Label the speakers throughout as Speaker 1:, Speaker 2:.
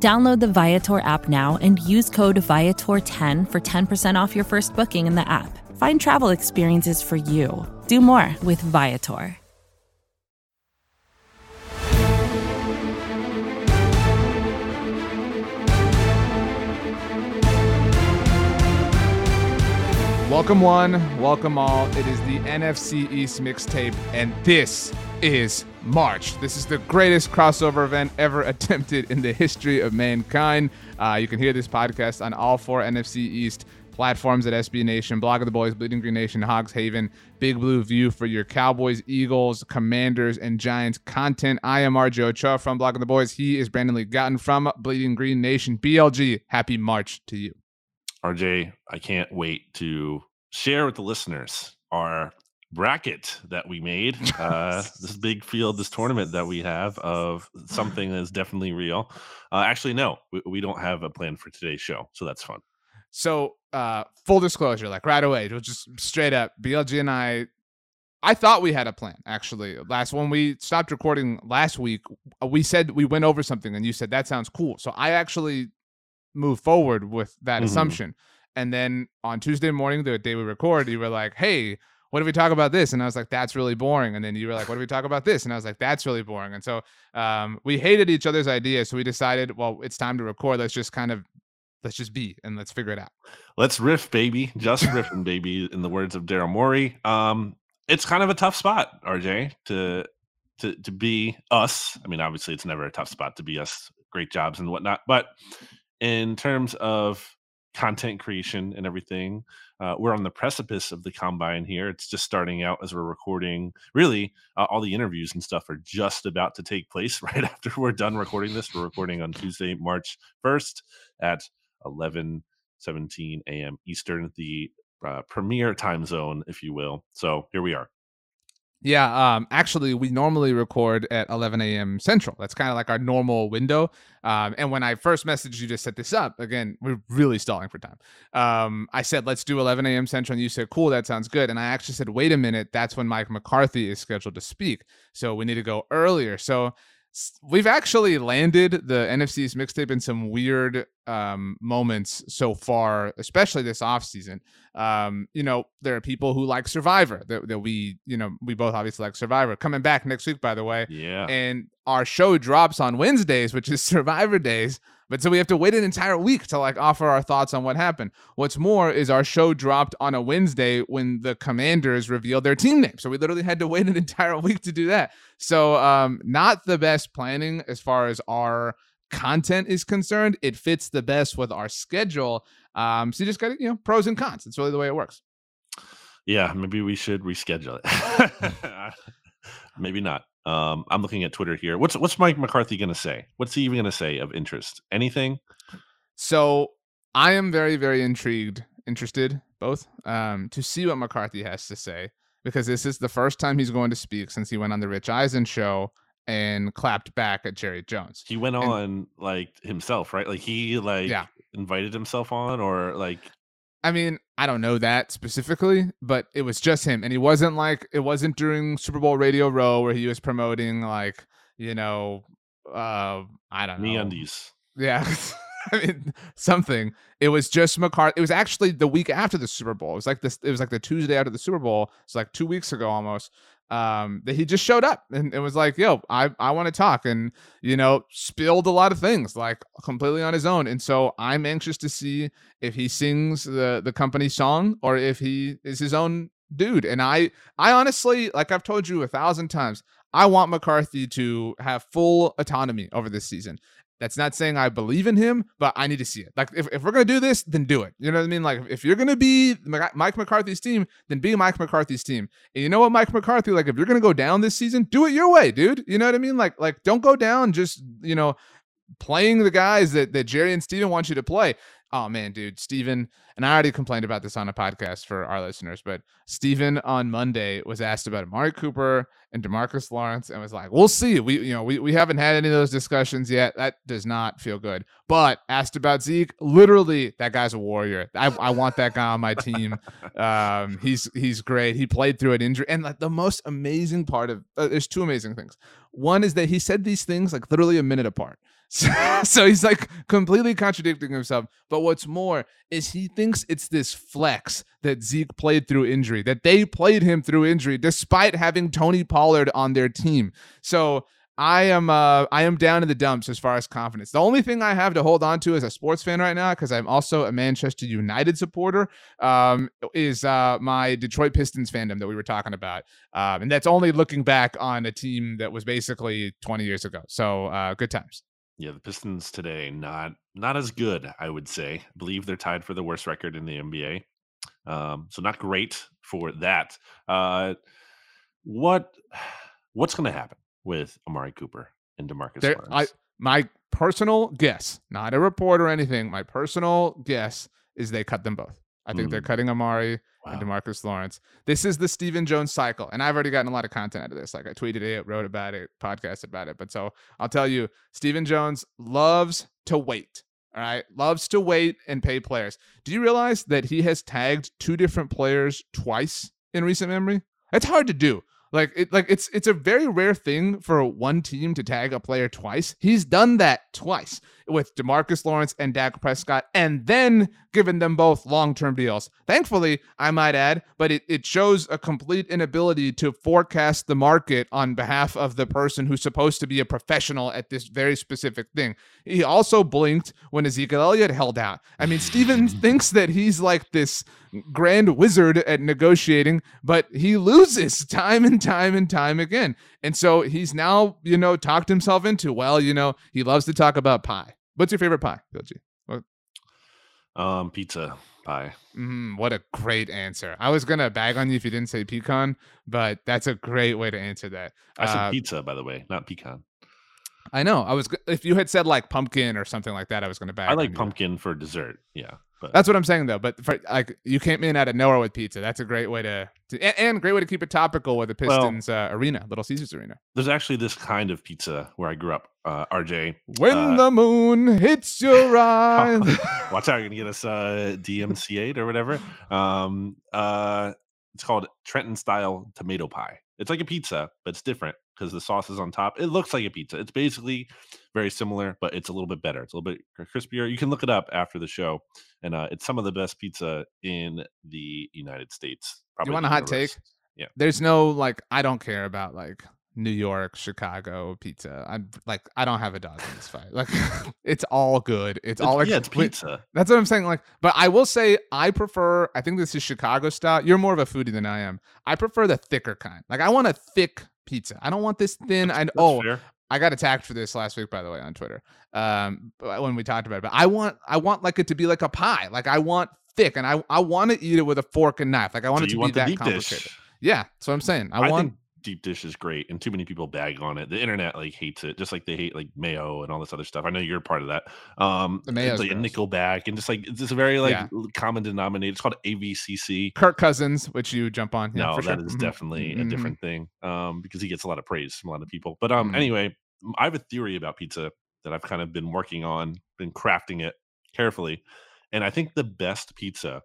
Speaker 1: Download the Viator app now and use code Viator10 for 10% off your first booking in the app. Find travel experiences for you. Do more with Viator.
Speaker 2: Welcome one, welcome all. It is the NFC East mixtape, and this is March. This is the greatest crossover event ever attempted in the history of mankind. Uh, you can hear this podcast on all four NFC East platforms at SB Nation, Block of the Boys, Bleeding Green Nation, Hogs Haven, Big Blue View for your Cowboys, Eagles, Commanders, and Giants content. I am RJ Ochoa from Block of the Boys. He is Brandon Lee Gowton from Bleeding Green Nation. BLG, happy March to you.
Speaker 3: RJ, I can't wait to share with the listeners our bracket that we made. Uh, this big field, this tournament that we have of something that is definitely real. Uh, actually, no, we, we don't have a plan for today's show, so that's fun.
Speaker 2: So, uh, full disclosure, like right away, just straight up, BLG and I I thought we had a plan actually. Last when we stopped recording last week, uh, we said we went over something and you said that sounds cool. So I actually moved forward with that mm-hmm. assumption. And then on Tuesday morning, the day we record, you were like, "Hey, what if we talk about this?" And I was like, "That's really boring." And then you were like, "What if we talk about this?" And I was like, "That's really boring." And so um, we hated each other's ideas, so we decided, well, it's time to record. Let's just kind of let's just be and let's figure it out.
Speaker 3: Let's riff, baby. Just riffing, baby. In the words of Daryl Morey, um, it's kind of a tough spot, RJ, to to to be us. I mean, obviously, it's never a tough spot to be us. Great jobs and whatnot, but in terms of content creation and everything. Uh, we're on the precipice of the combine here. It's just starting out as we're recording. Really, uh, all the interviews and stuff are just about to take place right after we're done recording this. We're recording on Tuesday, March 1st at 11 17 a.m. Eastern, the uh, premier time zone, if you will. So here we are.
Speaker 2: Yeah, um, actually, we normally record at 11 a.m. Central. That's kind of like our normal window. Um, and when I first messaged you to set this up, again, we're really stalling for time. Um, I said, let's do 11 a.m. Central. And you said, cool, that sounds good. And I actually said, wait a minute, that's when Mike McCarthy is scheduled to speak. So we need to go earlier. So we've actually landed the NFC East mixtape in some weird um, moments so far, especially this offseason. Um, you know, there are people who like Survivor that, that we, you know, we both obviously like Survivor. Coming back next week, by the way.
Speaker 3: Yeah.
Speaker 2: And our show drops on Wednesdays, which is Survivor Days. But so we have to wait an entire week to like offer our thoughts on what happened. What's more is our show dropped on a Wednesday when the commanders revealed their team name. So we literally had to wait an entire week to do that. So um not the best planning as far as our content is concerned. It fits the best with our schedule. Um so you just got to, you know, pros and cons. It's really the way it works.
Speaker 3: Yeah, maybe we should reschedule it. maybe not. Um, I'm looking at Twitter here. What's what's Mike McCarthy going to say? What's he even going to say of interest? Anything?
Speaker 2: So I am very very intrigued, interested both, um, to see what McCarthy has to say because this is the first time he's going to speak since he went on the Rich Eisen show and clapped back at Jerry Jones.
Speaker 3: He went on and, like himself, right? Like he like yeah. invited himself on or like
Speaker 2: I mean, I don't know that specifically, but it was just him. And he wasn't like, it wasn't during Super Bowl Radio Row where he was promoting, like, you know, uh, I don't know.
Speaker 3: MeUndies.
Speaker 2: Yeah. I mean, something. It was just McCarthy. It was actually the week after the Super Bowl. It was like this. It was like the Tuesday after the Super Bowl. It's like two weeks ago almost um that he just showed up and it was like yo i i want to talk and you know spilled a lot of things like completely on his own and so i'm anxious to see if he sings the the company song or if he is his own dude and i i honestly like i've told you a thousand times I want McCarthy to have full autonomy over this season. That's not saying I believe in him, but I need to see it. Like, if, if we're going to do this, then do it. You know what I mean? Like, if you're going to be Mike McCarthy's team, then be Mike McCarthy's team. And you know what, Mike McCarthy, like, if you're going to go down this season, do it your way, dude. You know what I mean? Like, like don't go down just, you know, playing the guys that, that Jerry and Steven want you to play. Oh man, dude, Steven, and I already complained about this on a podcast for our listeners, but Steven on Monday was asked about Amari Cooper and Demarcus Lawrence and was like, We'll see. We you know, we, we haven't had any of those discussions yet. That does not feel good. But asked about Zeke, literally, that guy's a warrior. I, I want that guy on my team. Um, he's he's great. He played through an injury. And like the most amazing part of uh, there's two amazing things. One is that he said these things like literally a minute apart. So, so, he's like completely contradicting himself. But what's more is he thinks it's this flex that Zeke played through injury, that they played him through injury despite having Tony Pollard on their team. So I am uh I am down in the dumps as far as confidence. The only thing I have to hold on to as a sports fan right now, because I'm also a Manchester United supporter, um, is uh my Detroit Pistons fandom that we were talking about. Um, and that's only looking back on a team that was basically 20 years ago. So uh good times.
Speaker 3: Yeah, the Pistons today not not as good, I would say. I believe they're tied for the worst record in the NBA. Um, so not great for that. Uh, what what's going to happen with Amari Cooper and Demarcus there,
Speaker 2: I, my personal guess, not a report or anything, my personal guess is they cut them both. I think mm. they're cutting Amari wow. and Demarcus Lawrence. This is the Stephen Jones cycle. And I've already gotten a lot of content out of this. Like I tweeted it, wrote about it, podcast about it. But so I'll tell you, Stephen Jones loves to wait. All right. Loves to wait and pay players. Do you realize that he has tagged two different players twice in recent memory? It's hard to do. Like it like it's it's a very rare thing for one team to tag a player twice. He's done that twice with DeMarcus Lawrence and Dak Prescott and then given them both long-term deals. Thankfully, I might add, but it, it shows a complete inability to forecast the market on behalf of the person who's supposed to be a professional at this very specific thing. He also blinked when Ezekiel Elliott held out. I mean, Steven thinks that he's like this grand wizard at negotiating, but he loses time and time and time again. And so he's now, you know, talked himself into, well, you know, he loves to talk about pie. What's your favorite pie, What?
Speaker 3: Um, pizza pie.
Speaker 2: Mm, what a great answer. I was gonna bag on you if you didn't say pecan, but that's a great way to answer that.
Speaker 3: I said uh, pizza, by the way, not pecan.
Speaker 2: I know. I was if you had said like pumpkin or something like that, I was gonna bag. On you.
Speaker 3: I like pumpkin for dessert. Yeah.
Speaker 2: But that's what I'm saying though. But for, like you came in out of nowhere with pizza. That's a great way to, to and, and great way to keep it topical with the Pistons well, uh, arena, Little Caesars arena.
Speaker 3: There's actually this kind of pizza where I grew up. Uh, RJ,
Speaker 2: when uh, the moon hits your eyes.
Speaker 3: watch out, you're gonna get us uh, DMCA or whatever. Um, uh, it's called Trenton style tomato pie. It's like a pizza, but it's different because the sauce is on top. It looks like a pizza. It's basically very similar, but it's a little bit better. It's a little bit crispier. You can look it up after the show, and uh, it's some of the best pizza in the United States.
Speaker 2: Probably you want a hot take?
Speaker 3: Yeah.
Speaker 2: There's no like I don't care about like New York, Chicago pizza. I'm like I don't have a dog in this fight. Like it's all good. It's,
Speaker 3: it's
Speaker 2: all
Speaker 3: yeah, it's pizza.
Speaker 2: That's what I'm saying. Like, but I will say I prefer. I think this is Chicago style. You're more of a foodie than I am. I prefer the thicker kind. Like I want a thick pizza. I don't want this thin. I oh. Fair. I got attacked for this last week, by the way, on Twitter. Um, when we talked about it, but I want, I want like it to be like a pie. Like I want thick, and I, I want to eat it with a fork and knife. Like I want so it to be that complicated. Dish. Yeah, that's what I'm saying. I, I want
Speaker 3: deep dish is great and too many people bag on it the internet like hates it just like they hate like mayo and all this other stuff i know you're part of that um the mayo like a nickelback and just like it's just a very like yeah. common denominator it's called avcc
Speaker 2: kirk cousins which you jump on
Speaker 3: yeah, no that sure. is mm-hmm. definitely mm-hmm. a different thing um because he gets a lot of praise from a lot of people but um mm-hmm. anyway i have a theory about pizza that i've kind of been working on been crafting it carefully and i think the best pizza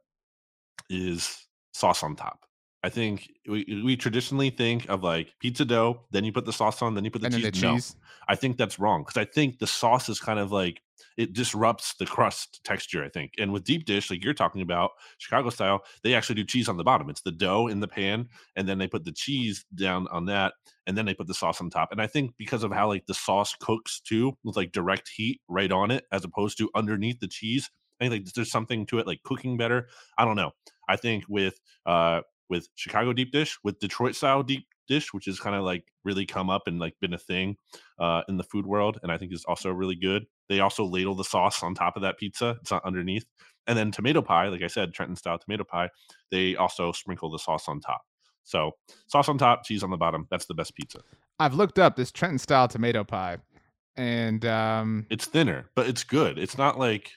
Speaker 3: is sauce on top I think we, we traditionally think of like pizza dough, then you put the sauce on, then you put the, cheese. the no, cheese. I think that's wrong because I think the sauce is kind of like it disrupts the crust texture. I think, and with deep dish, like you're talking about Chicago style, they actually do cheese on the bottom. It's the dough in the pan, and then they put the cheese down on that, and then they put the sauce on top. And I think because of how like the sauce cooks too, with like direct heat right on it, as opposed to underneath the cheese, I think like there's something to it, like cooking better. I don't know. I think with uh with Chicago deep dish, with Detroit style deep dish, which has kind of like really come up and like been a thing uh, in the food world, and I think is also really good. They also ladle the sauce on top of that pizza; it's not underneath. And then tomato pie, like I said, Trenton style tomato pie, they also sprinkle the sauce on top. So sauce on top, cheese on the bottom. That's the best pizza.
Speaker 2: I've looked up this Trenton style tomato pie, and um,
Speaker 3: it's thinner, but it's good. It's not like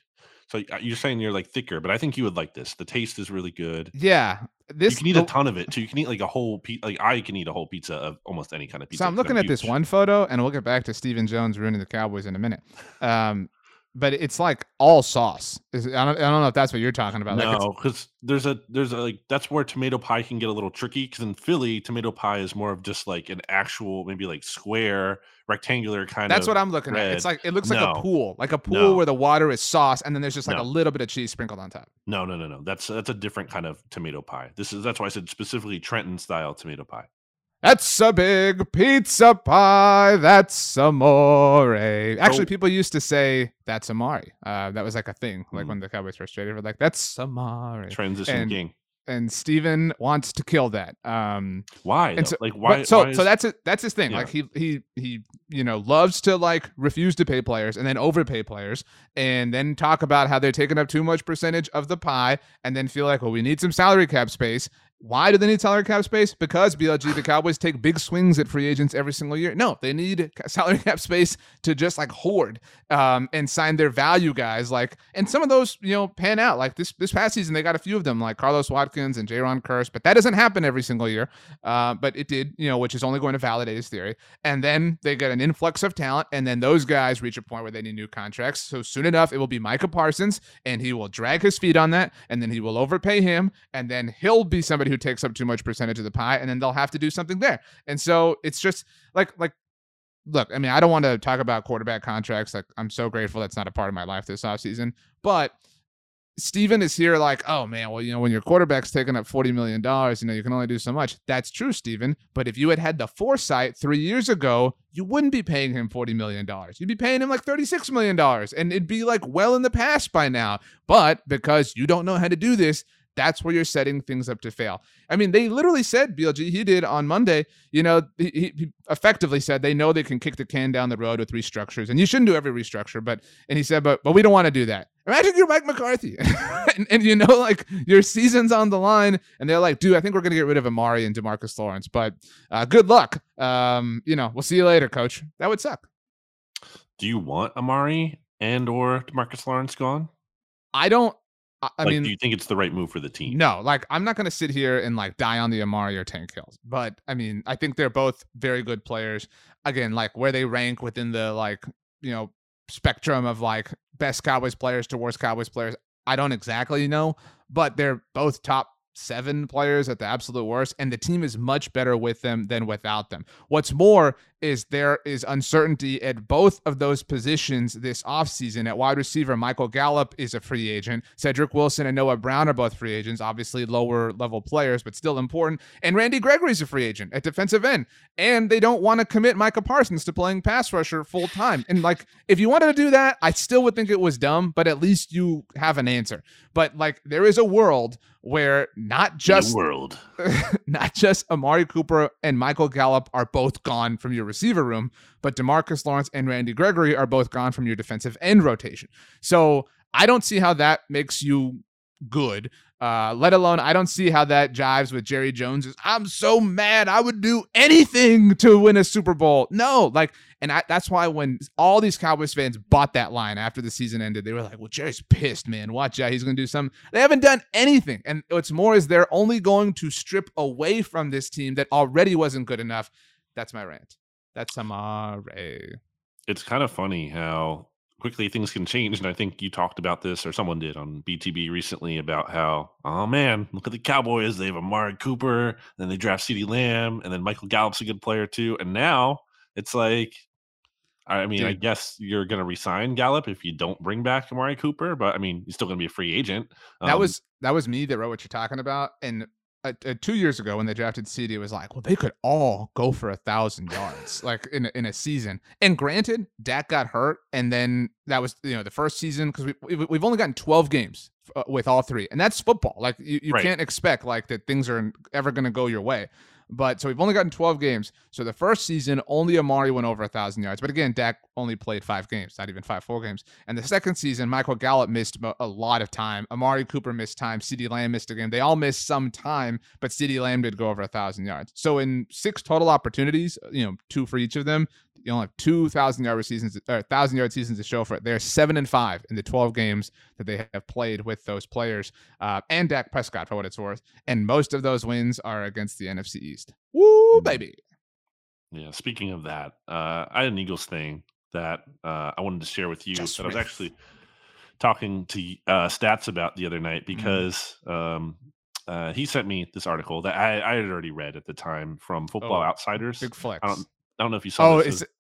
Speaker 3: So uh, you're saying you're like thicker, but I think you would like this. The taste is really good.
Speaker 2: Yeah, this
Speaker 3: you can eat
Speaker 2: the-
Speaker 3: a ton of it too. You can eat like a whole pizza. Like I can eat a whole pizza of almost any kind of pizza.
Speaker 2: So I'm looking at this one photo, and we'll get back to Stephen Jones ruining the Cowboys in a minute. Um, but it's like all sauce. I don't, I don't know if that's what you're talking about.
Speaker 3: No, because there's a there's a like that's where tomato pie can get a little tricky. Because in Philly, tomato pie is more of just like an actual maybe like square rectangular kind of
Speaker 2: that's
Speaker 3: of.
Speaker 2: what I'm looking at. It's like it looks like
Speaker 3: No.
Speaker 2: a pool, like a pool
Speaker 3: No.
Speaker 2: where the water is sauce, and then there's just like
Speaker 3: No.
Speaker 2: a little bit of cheese sprinkled on top.
Speaker 3: No, no, no, no. That's that's a different kind of tomato pie. This is that's why I said specifically Trenton style tomato pie.
Speaker 2: That's a big pizza pie. That's amore. Actually,
Speaker 3: So-
Speaker 2: people used to say that's amari. Uh, that was like a thing. Like
Speaker 3: Mm.
Speaker 2: when the Cowboys first traded, were like that's amari.
Speaker 3: Transition
Speaker 2: And-
Speaker 3: king.
Speaker 2: And Steven wants to kill that. Um,
Speaker 3: Why?
Speaker 2: and so-
Speaker 3: like why?
Speaker 2: so
Speaker 3: why
Speaker 2: so that's it. That's his thing.
Speaker 3: Yeah.
Speaker 2: Like he he he you know loves to like refuse to pay players and then overpay players and then talk about how they're taking up too much percentage of the pie and then feel like well we need some salary cap space. Why do they need salary cap space? Because BLG the Cowboys take big swings at free agents every single year. No, they need salary cap space to just like hoard um, and sign their value guys. Like, and some of those you know pan out. Like this this past season, they got a few of them, like Carlos Watkins and Jayron Kearse. But that doesn't happen every single year. Uh, but it did, you know, which is only going to validate his theory. And then they get an influx of talent, and then those guys reach a point where they need new contracts. So soon enough, it will be Micah Parsons, and he will drag his feet on that, and then he will overpay him, and then he'll be somebody who takes up too much percentage of the pie, and then they'll have to do something there. And so it's just like like look, I mean, I don't want to talk about quarterback contracts. Like, I'm so grateful that's not a part of my life this offseason. But Steven is here like, oh man, well, you know, when your quarterback's taking up $40 million, you know, you can only do so much. That's true, Steven. But if you had had the foresight three years ago, you wouldn't be paying him $40 million. You'd be paying him like $36 million. And it'd be like well in the past by now. But because you don't know how to do this, that's where you're setting things up to fail. I mean, they literally said, BLG, he did on Monday, you know, he, he- effectively said they know they can kick the can down the road with restructures. And you shouldn't do every restructure, but, and he said, but, but we don't want to do that. Imagine you're Mike McCarthy and, and, you know, like your season's on the line and they're like, dude, I think we're going to get rid of Amari and Demarcus Lawrence, but uh, good luck. Um, you know, we'll see you later, coach. That would suck.
Speaker 3: do you want Amari and or Demarcus Lawrence gone?
Speaker 2: I don't, I, I
Speaker 3: like,
Speaker 2: mean,
Speaker 3: do you think it's the right move for the team?
Speaker 2: No, like I'm not going to sit here and like die on the Amari or Tank Hills, but I mean, I think they're both very good players. Again, like where they rank within the like you know spectrum of like best Cowboys players to worst Cowboys players, I don't exactly know, but they're both top seven players at the absolute worst, and the team is much better with them than without them. What's more is there is uncertainty at both of those positions this offseason. At wide receiver, Michael Gallup is a free agent. Cedric Wilson and Noah Brown are both free agents, obviously lower level players, but still important. And Randy Gregory's a free agent at defensive end. And they don't want to commit Micah Parsons to playing pass rusher full time. And like, if you wanted to do that, I still would think it was dumb, but at least you have an answer. But like, there is a world where not just
Speaker 3: world.
Speaker 2: not just Amari Cooper and Michael Gallup are both gone from your receiver room, but Demarcus Lawrence and Randy Gregory are both gone from your defensive end rotation. So I don't see how that makes you good. Uh, let alone, I don't see how that jives with Jerry Jones. I'm so mad. I would do anything to win a Super Bowl. No, like, and I, that's why when all these Cowboys fans bought that line after the season ended, they were like, "Well, Jerry's pissed, man. Watch out, he's going to do something." They haven't done anything, and what's more is they're only going to strip away from this team that already wasn't good enough. That's my rant. That's Amare.
Speaker 3: it's kind of funny how quickly things can change. And I think you talked about this, or someone did on BTB recently about how, oh man, look at the Cowboys. They have Amari Cooper, then they draft CeeDee Lamb, and then Michael Gallup's a good player too. And now it's like, I mean, I guess you're going to resign Gallup if you don't bring back Amari Cooper, but I mean, he's still going to be a free agent.
Speaker 2: That
Speaker 3: Um,
Speaker 2: was that was me that wrote what you're talking about. And uh, uh, two years ago when they drafted CeeDee, it was like, well, they could all go for a thousand yards, like in a, in a season. And granted, Dak got hurt, and then that was you know the first season because we, we we've only gotten 12 games uh, with all three, and that's football. Like you, you
Speaker 3: Right.
Speaker 2: can't expect like that things are ever going to go your way. But so we've only gotten 12 games. So the first season, only Amari went over a thousand yards. But again, Dak only played five games, not even five full games. And the second season, Michael Gallup missed a lot of time. Amari Cooper missed time. CeeDee Lamb missed a game. They all missed some time, but CeeDee Lamb did go over a thousand yards. So in six total opportunities, you know, two for each of them, You only have two thousand yard seasons or thousand yard seasons to show for it. They're seven and five in the twelve games that they have played with those players uh, and Dak Prescott for what it's worth. And most of those wins are against the NFC East. Woo, baby!
Speaker 3: Yeah. Speaking of that, uh, I had an Eagles thing that uh, I wanted to share with you
Speaker 2: Just
Speaker 3: that I was actually talking to uh, Stats about the other night
Speaker 2: Mm-hmm.
Speaker 3: because um, uh, he sent me this article that I, I had already read at the time from Football
Speaker 2: Oh,
Speaker 3: Outsiders.
Speaker 2: Big flex.
Speaker 3: I don't, I don't know if you saw
Speaker 2: Oh,
Speaker 3: this.
Speaker 2: is
Speaker 3: It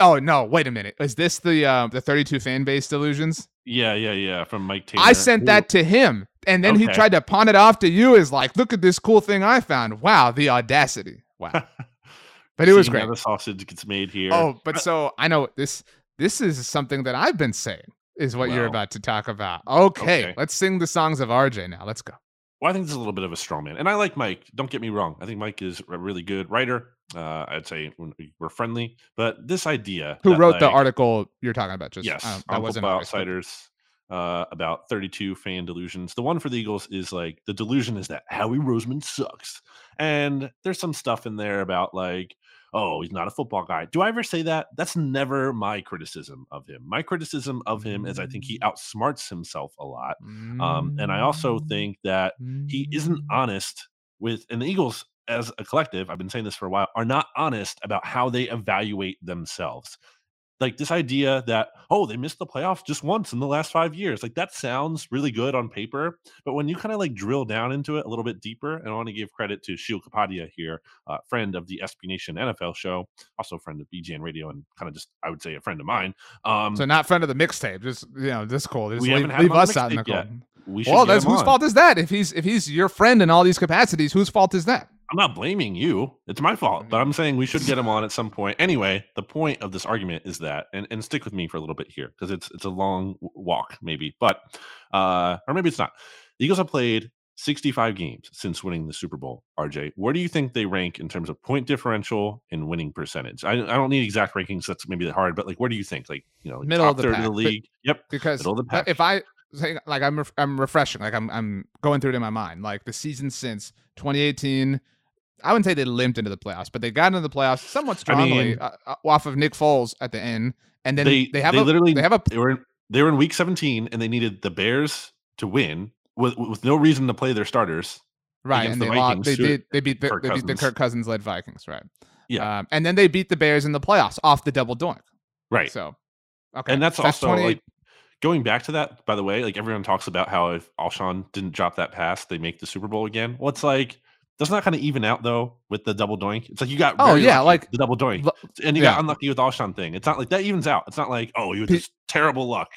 Speaker 2: oh no! Wait a minute. Is this the uh, the thirty two fan base delusions?
Speaker 3: yeah, yeah, yeah. From Mike Tanier.
Speaker 2: I sent that to him, and then he tried to pawn it off to you as like, look at this cool thing I found. Wow, the audacity! Wow, but it was great.
Speaker 3: The sausage gets made here.
Speaker 2: Oh, but so I know this. This is something that I've been saying is what you're about to talk about. Okay,
Speaker 3: okay.
Speaker 2: let's sing the songs of RJ now. Let's go.
Speaker 3: Well, I think this is a little bit of a straw man, and I like Mike. Don't get me wrong. I think Mike is a really good writer. Uh, I'd say we- we're friendly, but this idea
Speaker 2: Who wrote the article you're talking about? Just
Speaker 3: Yes,
Speaker 2: um, that wasn't
Speaker 3: Football
Speaker 2: obvious, but-
Speaker 3: Outsiders uh, about 32 fan delusions. The one for the Eagles is like the delusion is that Howie Roseman sucks, and there's some stuff in there about like, oh, he's not a football guy. Do I ever say that? That's never my criticism of him. My criticism of him is I think he outsmarts himself a lot, um, and I also
Speaker 2: Mm.
Speaker 3: think that he isn't honest with and the Eagles as a collective, I've been saying this for a while, are not honest about how they evaluate themselves. Like this idea that, oh, they missed the playoffs just once in the last five years. Like that sounds really good on paper. But when you kind of like drill down into it a little bit deeper, and I want to give credit to Sheil Kapadia here, uh, friend of the SB Nation NFL show, also friend of BGN Radio, and kind of just, I would say, a friend of mine. Um,
Speaker 2: So not friend of the mixtape. Just you know, this cool. Just
Speaker 3: We
Speaker 2: leave,
Speaker 3: haven't
Speaker 2: leave
Speaker 3: him on the
Speaker 2: us out in the
Speaker 3: yet.
Speaker 2: cold.
Speaker 3: we
Speaker 2: Well, that's whose
Speaker 3: on.
Speaker 2: fault is that? If he's if he's your friend in all these capacities, whose fault is that?
Speaker 3: I'm not blaming you. It's my fault, but I'm saying we should get him on at some point. Anyway, the point of this argument is that, and, and stick with me for a little bit here because it's it's a long walk, maybe, but uh, or maybe it's not. The Eagles have played 65 games since winning the Super Bowl. RJ, where do you think they rank in terms of point differential and winning percentage? I, I don't need exact rankings. That's maybe hard, but like, where do you think? Like, you know,
Speaker 2: Middle of the
Speaker 3: third
Speaker 2: pack,
Speaker 3: of the league. yep.
Speaker 2: because
Speaker 3: Middle of the pack.
Speaker 2: if I say like I'm I'm refreshing, like I'm I'm going through it in my mind, like the season since 2018. I wouldn't say they limped into the playoffs, but they got into the playoffs somewhat
Speaker 3: I
Speaker 2: strongly
Speaker 3: mean-
Speaker 2: uh, uh, off of Nick Foles at the end, and then
Speaker 3: they
Speaker 2: they, have
Speaker 3: they
Speaker 2: a
Speaker 3: literally
Speaker 2: they have a
Speaker 3: they were in, they were in week 17 and they needed the Bears to win with with no reason to play their starters.
Speaker 2: right, and
Speaker 3: the
Speaker 2: they lost.
Speaker 3: Vikings,
Speaker 2: They did they beat the
Speaker 3: Kirk
Speaker 2: they beat the
Speaker 3: Cousins.
Speaker 2: Kirk Cousins led Vikings, right?
Speaker 3: Yeah.
Speaker 2: um, and then they beat the Bears in the playoffs off the double doink.
Speaker 3: Right.
Speaker 2: So, okay,
Speaker 3: and that's
Speaker 2: so
Speaker 3: also
Speaker 2: 28
Speaker 3: like going back to that, by the way, like everyone talks about how if Alshon didn't drop that pass, they make the Super Bowl again. Well, it's like doesn't that kind of even out though with the double doink? It's like you got
Speaker 2: Oh, yeah, like-
Speaker 3: the double doink, and you
Speaker 2: yeah.
Speaker 3: got unlucky with Alshon thing. It's not like that evens out. It's not like oh you had
Speaker 2: Pe-
Speaker 3: terrible luck.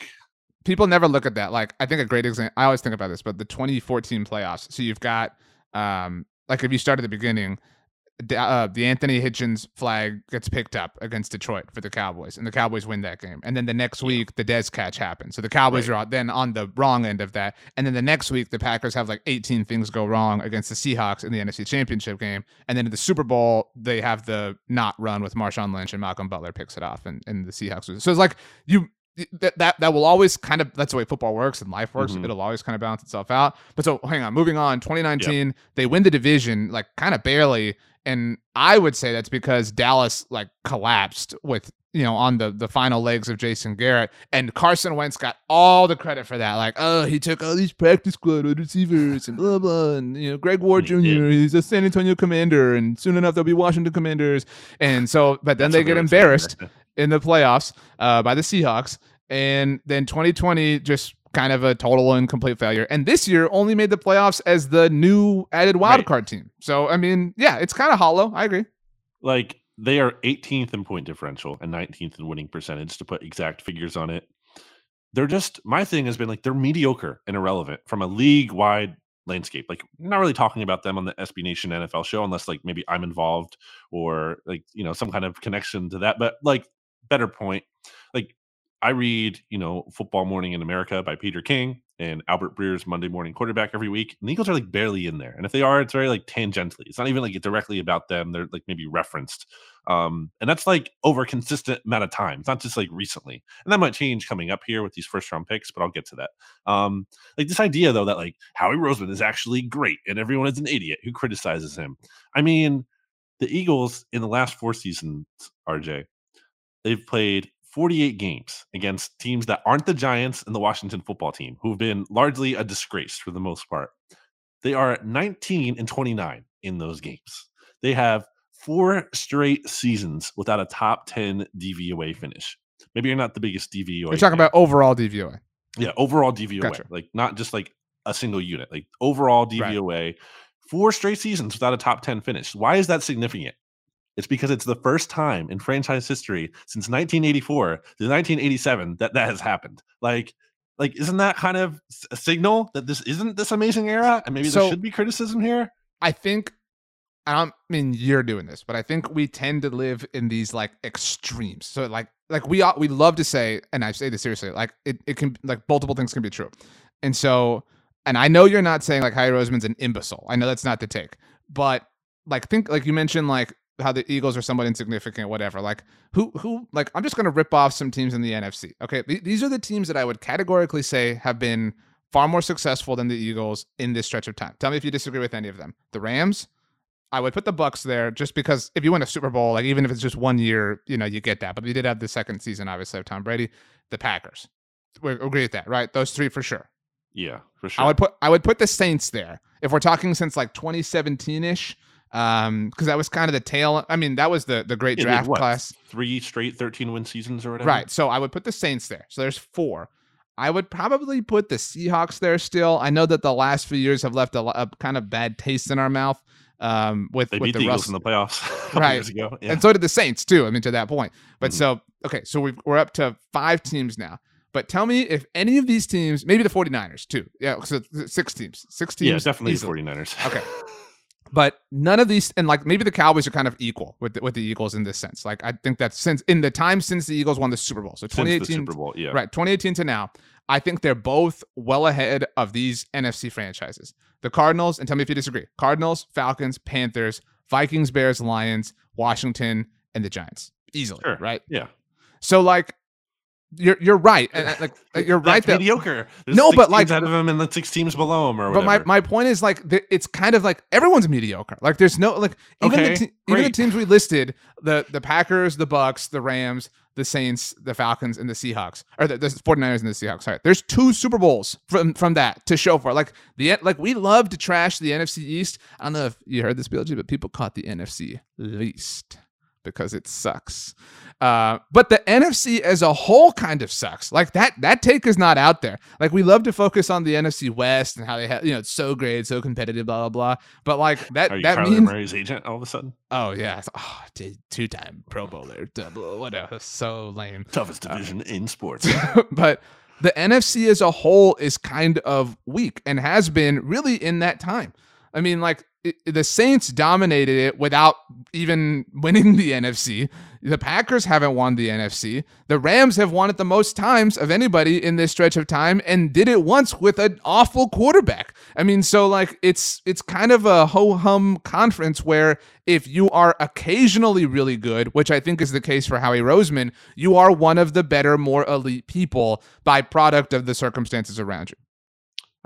Speaker 2: people never look at that. Like I think a great example. I always think about this, but the 2014 playoffs. So you've got um like if you start at the beginning, uh, the Anthony Hitchens flag gets picked up against Detroit for the Cowboys, and the Cowboys win that game. And then the next week, the Dez catch happens. So the Cowboys
Speaker 3: Right.
Speaker 2: are out- then on the wrong end of that. And then the next week, the Packers have like 18 things go wrong against the Seahawks in the NFC Championship game. And then in the Super Bowl, they have the not run with Marshawn Lynch and Malcolm Butler picks it off, and, and the Seahawks lose. So it's like you that, that that will always kind of that's the way football works and life works.
Speaker 3: Mhm.
Speaker 2: It'll always kind of balance itself out. But so hang on, moving on. 2019, they win the division like kind of barely, and I would say that's because Dallas like collapsed with you know on the the final legs of Jason Garrett, and Carson Wentz got all the credit for that. Like, oh, he took all these practice squad receivers and blah blah, and you know Greg Ward Jr. He's a San Antonio Commander, and soon enough they'll be Washington Commanders, and so but then
Speaker 3: That's
Speaker 2: they get embarrassed in the playoffs uh, by the Seahawks. And then 2020, just kind of a total and complete failure. And this year only made the playoffs as the new added wild
Speaker 3: Right.
Speaker 2: card team. So, I mean, yeah, it's kind of hollow. I agree.
Speaker 3: like they are 18th in point differential and 19th in winning percentage to put exact figures on it. They're just my thing has been like they're mediocre and irrelevant from a league wide landscape. Like not really talking about them on the SB Nation NFL show unless like maybe I'm involved or like you know some kind of connection to that. But like better point, like I read you know Football Morning in America by Peter King and Albert Breer's Monday Morning Quarterback every week. And the Eagles are like barely in there, and if they are, it's very like tangentially. It's not even like directly about them. They're like maybe referenced, um, and that's like over a consistent amount of time. It's not just like recently, and that might change coming up here with these first round picks, but I'll get to that. Um, like this idea though that like Howie Roseman is actually great and everyone is an idiot who criticizes him. I mean, the Eagles in the last four seasons, RJ, they've played 48 games against teams that aren't the Giants and the Washington football team, who've been largely a disgrace for the most part. They are 19 and 29 in those games. They have four straight seasons without a top 10 DVOA finish. Maybe you're not the biggest DVOA.
Speaker 2: You're talking
Speaker 3: fan.
Speaker 2: about overall DVOA.
Speaker 3: Yeah, overall DVOA,
Speaker 2: Gotcha.
Speaker 3: like not just like a single unit, like overall
Speaker 2: Right.
Speaker 3: DVOA. Four straight seasons without a top 10 finish. Why is that significant? It's because it's the first time in franchise history since 1984 to 1987 that that has happened. Like, like isn't that kind of a signal that this isn't this amazing era, and maybe
Speaker 2: So-
Speaker 3: there should be criticism here?
Speaker 2: I think I don't mean you're doing this, but I think we tend to live in these like extremes. So like like we we love to say, and I say this seriously, like it, it can like multiple things can be true. And so and I know you're not saying like Howie Roseman's an imbecile. I know that's not the take. But like think like you mentioned like how the Eagles are somewhat insignificant, whatever. Like who who like I'm just gonna rip off some teams in the NFC. Okay. Th- these are the teams that I would categorically say have been far more successful than the Eagles in this stretch of time. Tell me if you disagree with any of them. The Rams, I would put the Bucks there just because if you win a Super Bowl, like even if it's just one year, you know, you get that. But we did have the second season, obviously, of Tom Brady. The Packers, we agree with that, right? Those three for sure.
Speaker 3: Yeah, for sure.
Speaker 2: I would put I would put the Saints there if we're talking since like 2017 ish, um, because that was kind of the tail. I mean, that was the the great
Speaker 3: had
Speaker 2: draft
Speaker 3: what,
Speaker 2: class.
Speaker 3: Three straight 13 win seasons or whatever.
Speaker 2: Right. So I would put the Saints there. So there's four. I would probably put the Seahawks there still. I know that the last few years have left a, a kind of bad taste in our mouth um, with,
Speaker 3: They
Speaker 2: with
Speaker 3: beat
Speaker 2: the
Speaker 3: the Eagles
Speaker 2: Russ-
Speaker 3: in the playoffs
Speaker 2: Right.
Speaker 3: years ago. Yeah.
Speaker 2: and so did the Saints too. I mean, to that point. But
Speaker 3: Mhm.
Speaker 2: so okay, so we've, we're up to five teams now. But tell me if any of these teams, maybe the 49ers too. Yeah, so six teams. Six teams.
Speaker 3: yeah, definitely
Speaker 2: easily.
Speaker 3: the 49ers.
Speaker 2: Okay. But none of these, and like maybe the Cowboys are kind of equal with the, with the Eagles in this sense. Like I think that since in the time since the Eagles won the Super Bowl, so
Speaker 3: Since the
Speaker 2: 2018,
Speaker 3: Super Bowl. Yeah.
Speaker 2: right, 2018 to now, I think they're both well ahead of these NFC franchises. The Cardinals, and tell me if you disagree. Cardinals, Falcons, Panthers, Vikings, Bears, Lions, Washington, and the Giants. Easily,
Speaker 3: Sure.
Speaker 2: right?
Speaker 3: Yeah.
Speaker 2: So like, you're you're right, and like you're right
Speaker 3: That's
Speaker 2: that
Speaker 3: mediocre. There's
Speaker 2: No, but, like-
Speaker 3: ahead of him and the six teams below him or whatever.
Speaker 2: But my, my point is like it's kind of like everyone's mediocre. Like there's no like even
Speaker 3: Okay,
Speaker 2: the te- even the teams we listed the the Packers, the Bucks, the Rams, the Saints, the Falcons, and the Seahawks or the, the 49ers and the Seahawks. Sorry, there's two Super Bowls from from that to show for. Like the like we love to trash the NFC East. I don't know if you heard this, BLG, but people caught the NFC least because it sucks. Uh, but the NFC as a whole kind of sucks. Like that that take is not out there. Like we love to focus on the NFC West and how they have you know it's so great, so competitive, blah blah blah. But like that
Speaker 3: Are you
Speaker 2: that
Speaker 3: Kyler
Speaker 2: means
Speaker 3: Murray's agent all of a sudden?
Speaker 2: oh yeah, oh, two time Pro Bowler, double whatever, so lame.
Speaker 3: Toughest
Speaker 2: Uh,
Speaker 3: division in sports.
Speaker 2: but the NFC as a whole is kind of weak and has been really in that time. I mean, like the Saints dominated it without even winning the NFC. The Packers haven't won the NFC. The Rams have won it the most times of anybody in this stretch of time and did it once with an awful quarterback. I mean, so like it's it's kind of a ho hum conference where if you are occasionally really good, which I think is the case for Howie Roseman, you are one of the better, more elite people by product of the circumstances around you.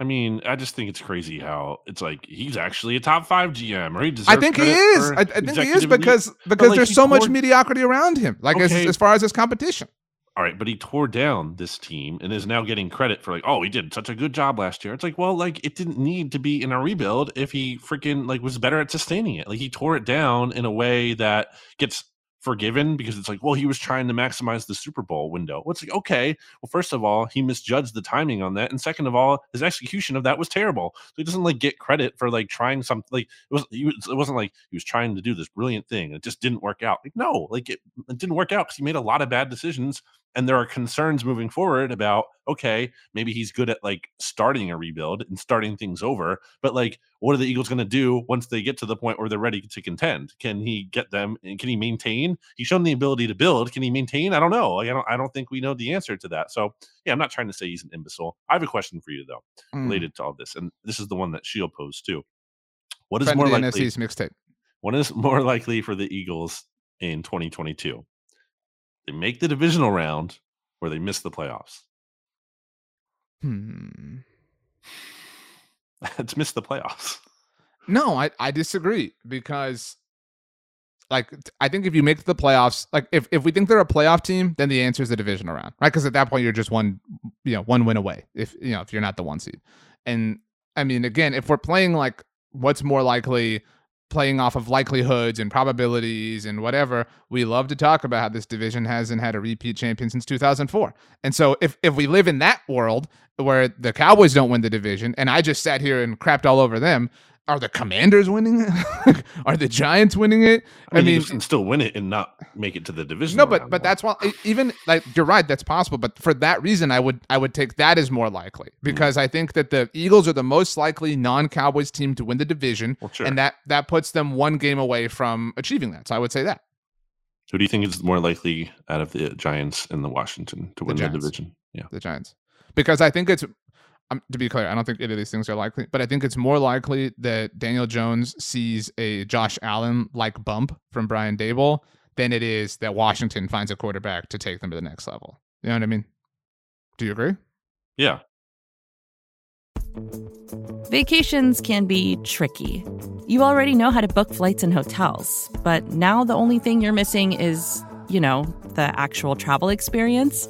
Speaker 3: I mean, I just think it's crazy how it's like he's actually a top five GM, or he deserves
Speaker 2: I think he is. I, I think he is
Speaker 3: executive lead-
Speaker 2: because because
Speaker 3: like,
Speaker 2: there's
Speaker 3: he
Speaker 2: so much mediocrity around him. Like as, as far as his competition.
Speaker 3: All right, but he tore down this team and is now getting credit for like, oh, he did such a good job last year. It's like, well, like it didn't need to be in a rebuild if he freaking like was better at sustaining it. Like he tore it down in a way that gets forgiven because it's like, well, he was trying to maximize the Super Bowl window. Well, it's like, okay, well, first of all, he misjudged the timing on that, and second of all, his execution of that was terrible. So he doesn't like get credit for like trying something. Like it was, was, it wasn't like he was trying to do this brilliant thing it just didn't work out. Like no, like it, it didn't work out because he made a lot of bad decisions and there are concerns moving forward about okay maybe he's good at like starting a rebuild and starting things over but like what are the eagles going to do once they get to the point where they're ready to contend? Can he get them and can he maintain? He's shown the ability to build. Can he maintain? I don't know. Like, i don't i don't think we know the answer to that. So yeah i'm not trying to say he's an imbecile. I have a question for you though
Speaker 2: Mm.
Speaker 3: related to all this and this is the one that Sheil posed too. What is
Speaker 2: Friend
Speaker 3: more likely
Speaker 2: NFC East mixtape.
Speaker 3: what is more likely for the Eagles in 2022? They make the divisional round or they miss the playoffs.
Speaker 2: Hmm.
Speaker 3: it's miss the playoffs.
Speaker 2: No, I, I disagree because like I think if you make the playoffs, like if, if we think they're a playoff team, then the answer is the divisional round, right? Because at that point you're just one, you know, one win away. If you know if you're not the one seed, and I mean again, if we're playing like what's more likely, playing off of likelihoods and probabilities and whatever, we love to talk about how this division hasn't had a repeat champion since 2004. And so if if we live in that world where the Cowboys don't win the division, and I just sat here and crapped all over them, are the Commanders winning it? are the Giants winning it?
Speaker 3: I mean, I mean you can still win it and not make it to the division.
Speaker 2: No, but but that's why even like you're right, that's possible. But for that reason, I would I would take that as more likely mm. because mm. I think that the Eagles are the most likely non-Cowboys team to win the division, well, sure. and that that puts them one game away from achieving that. So I would say that.
Speaker 3: Who do you think is more likely out of the Giants and the Washington to win the, the division?
Speaker 2: Yeah, the Giants, because I think it's um, to be clear, I don't think any of these things are likely, but I think it's more likely that Daniel Jones sees a Josh Allen like bump from Brian Daboll than it is that Washington finds a quarterback to take them to the next level. You know what I mean? Do you agree?
Speaker 3: Yeah.
Speaker 1: Vacations can be tricky. You already know how to book flights and hotels, but now the only thing you're missing is, you know, the actual travel experience.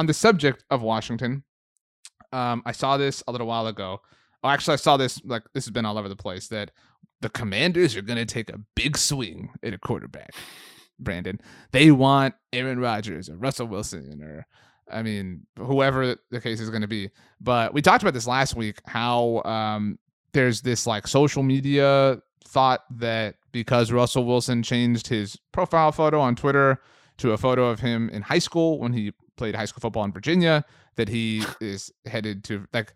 Speaker 2: On the subject of Washington, um, I saw this a little while ago. Oh, actually, I saw this like this has been all over the place that the Commanders are going to take a big swing at a quarterback. Brandon, they want Aaron Rodgers or Russell Wilson or I mean whoever the case is going to be. But we talked about this last week how um, there's this like social media thought that because Russell Wilson changed his profile photo on Twitter to a photo of him in high school when he played high school football in Virginia, that he is headed to like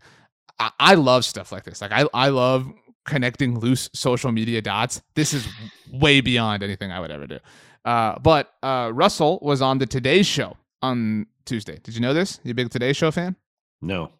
Speaker 2: I, I love stuff like this. Like I I love connecting loose social media dots. This is way beyond anything I would ever do. Uh, but uh, Russell was on the Today Show on Tuesday. Did you know this? You a big Today Show fan?
Speaker 3: No.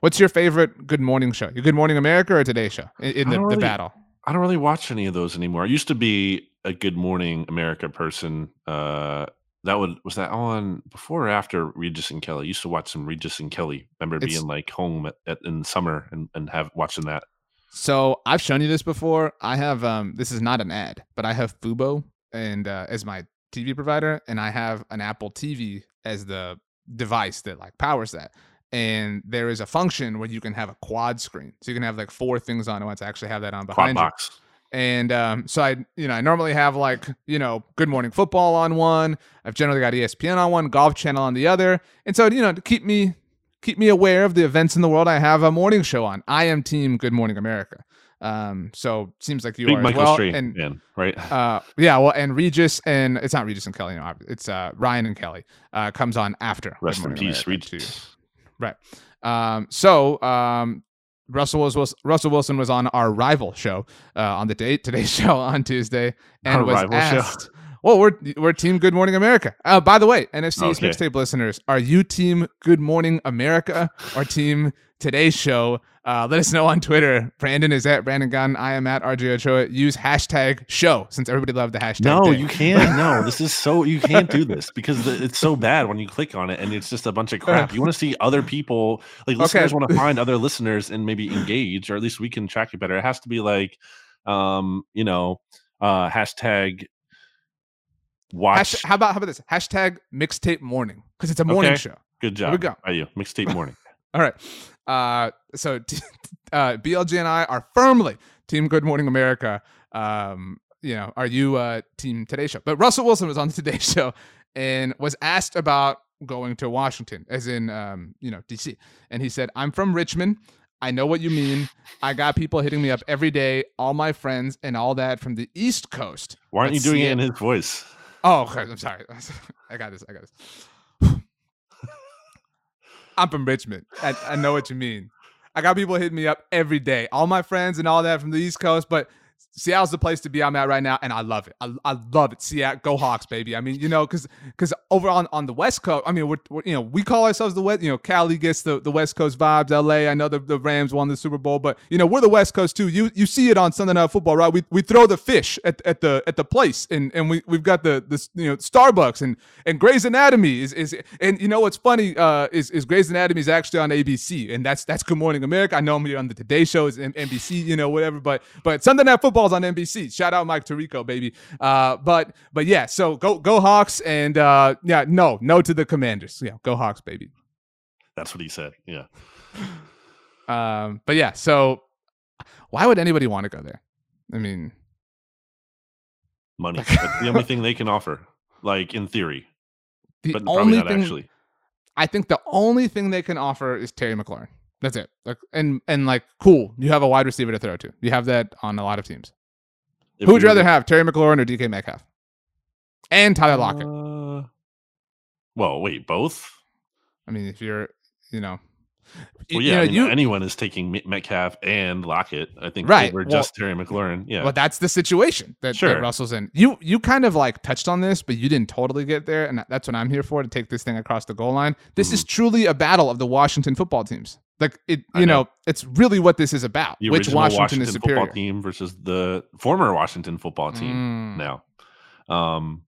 Speaker 2: What's your favorite Good Morning show? Your Good Morning America or Today Show in, in the, really, the battle?
Speaker 3: I don't really watch any of those anymore. I used to be a Good Morning America person. Uh, that would was that on before or after Regis and Kelly? I used to watch some Regis and Kelly. Remember it's, being like home at, at, in summer and, and have watching that.
Speaker 2: So I've shown you this before. I have um this is not an ad, but I have Fubo and uh, as my TV provider, and I have an Apple TV as the device that like powers that. And there is a function where you can have a quad screen, so you can have like four things on it. once. I actually have that on behind quad box. And um, so I, you know, I normally have like, you know, Good Morning Football on one. I've generally got ESPN on one, Golf Channel on the other. And so, you know, to keep me keep me aware of the events in the world, I have a morning show on. I am Team Good Morning America. Um, so seems like you Big are Michael well.
Speaker 3: and man, right?
Speaker 2: Uh, yeah, well, and Regis and it's not Regis and Kelly, no, it's uh Ryan and Kelly uh comes on after.
Speaker 3: Rest in peace, Regis.
Speaker 2: Right. Um, so um, Russell was Russell Wilson was on our rival show uh, on the date today's show on Tuesday and our was asked. Show. Well, we're we're Team Good Morning America. Uh, by the way, NFC East okay. mixtape listeners, are you Team Good Morning America or Team Today's Show? Uh, let us know on Twitter. Brandon is at Brandon Gowton. I am at RJ Ochoa. Use hashtag show since everybody loved the hashtag.
Speaker 3: No, thing. you can't. No, this is so you can't do this because it's so bad when you click on it and it's just a bunch of crap. You want to see other people, like listeners okay. want to find other listeners and maybe engage, or at least we can track it better. It has to be like, um, you know, uh, hashtag watch.
Speaker 2: How about how about this hashtag mixtape morning because it's a morning okay. show.
Speaker 3: Good job. Here we go. Are you mixtape morning?
Speaker 2: All right. Uh, so t- uh, BLG and I are firmly Team Good Morning America. Um, you know, are you uh, team Today Show? But Russell Wilson was on the Today Show and was asked about going to Washington, as in, um, you know, DC. And he said, I'm from Richmond. I know what you mean. I got people hitting me up every day, all my friends and all that from the East Coast.
Speaker 3: Why aren't
Speaker 2: But
Speaker 3: you doing it in his voice?
Speaker 2: Oh, okay. I'm sorry. I got this. I got this. I'm from Richmond. I, I know what you mean. I got people hitting me up every day, all my friends and all that from the East Coast, but Seattle's the place to be. I'm at right now, and I love it. I, I love it. Seattle, go Hawks, baby. I mean, you know, because because over on, on the West Coast, I mean, we're, we're you know we call ourselves the West. You know, Cali gets the, the West Coast vibes. L.A. I know the, the Rams won the Super Bowl, but you know we're the West Coast too. You you see it on Sunday Night Football, right? We we throw the fish at, at the at the place, and and we we've got the the you know Starbucks and and Grey's Anatomy is is and you know what's funny uh, is is Grey's Anatomy is actually on ABC, and that's that's Good Morning America. I know I'm here on the Today Show is NBC, you know whatever, but but Sunday Night Football on NBC. Shout out Mike Tirico, baby. Uh, but but yeah, so go go Hawks, and uh, yeah, no no to the Commanders. Yeah, go Hawks, baby.
Speaker 3: That's what he said. Yeah.
Speaker 2: Um, but yeah, so why would anybody want to go there? I mean,
Speaker 3: Money. That's the only thing they can offer. Like in theory.
Speaker 2: the
Speaker 3: But probably
Speaker 2: only
Speaker 3: not
Speaker 2: thing
Speaker 3: actually.
Speaker 2: I think the only thing they can offer is Terry McLaurin. That's it. Like and and like cool, you have a wide receiver to throw to. You have that on a lot of teams.
Speaker 3: If
Speaker 2: Who would you rather have, Terry McLaurin or DK Metcalf? And Tyler Lockett.
Speaker 3: Uh, well, wait, both?
Speaker 2: I mean, if you're, you know,
Speaker 3: Well,
Speaker 2: you
Speaker 3: yeah,
Speaker 2: know,
Speaker 3: I mean,
Speaker 2: you
Speaker 3: anyone is taking Metcalf and Lockett. I think
Speaker 2: Right,
Speaker 3: over
Speaker 2: well-
Speaker 3: just Terry McLaurin. Yeah,
Speaker 2: Well, that's the situation that, that Russell's in. You you kind of like touched on this, but you didn't totally get there, and that's what I'm here for to take this thing across the goal line. This is truly a battle of the Washington football teams. Like it. You
Speaker 3: know.
Speaker 2: know, it's really what this is about.
Speaker 3: the
Speaker 2: Which
Speaker 3: original
Speaker 2: Washington, is superior?
Speaker 3: football team versus the former Washington football team
Speaker 2: Mm.
Speaker 3: now. Um,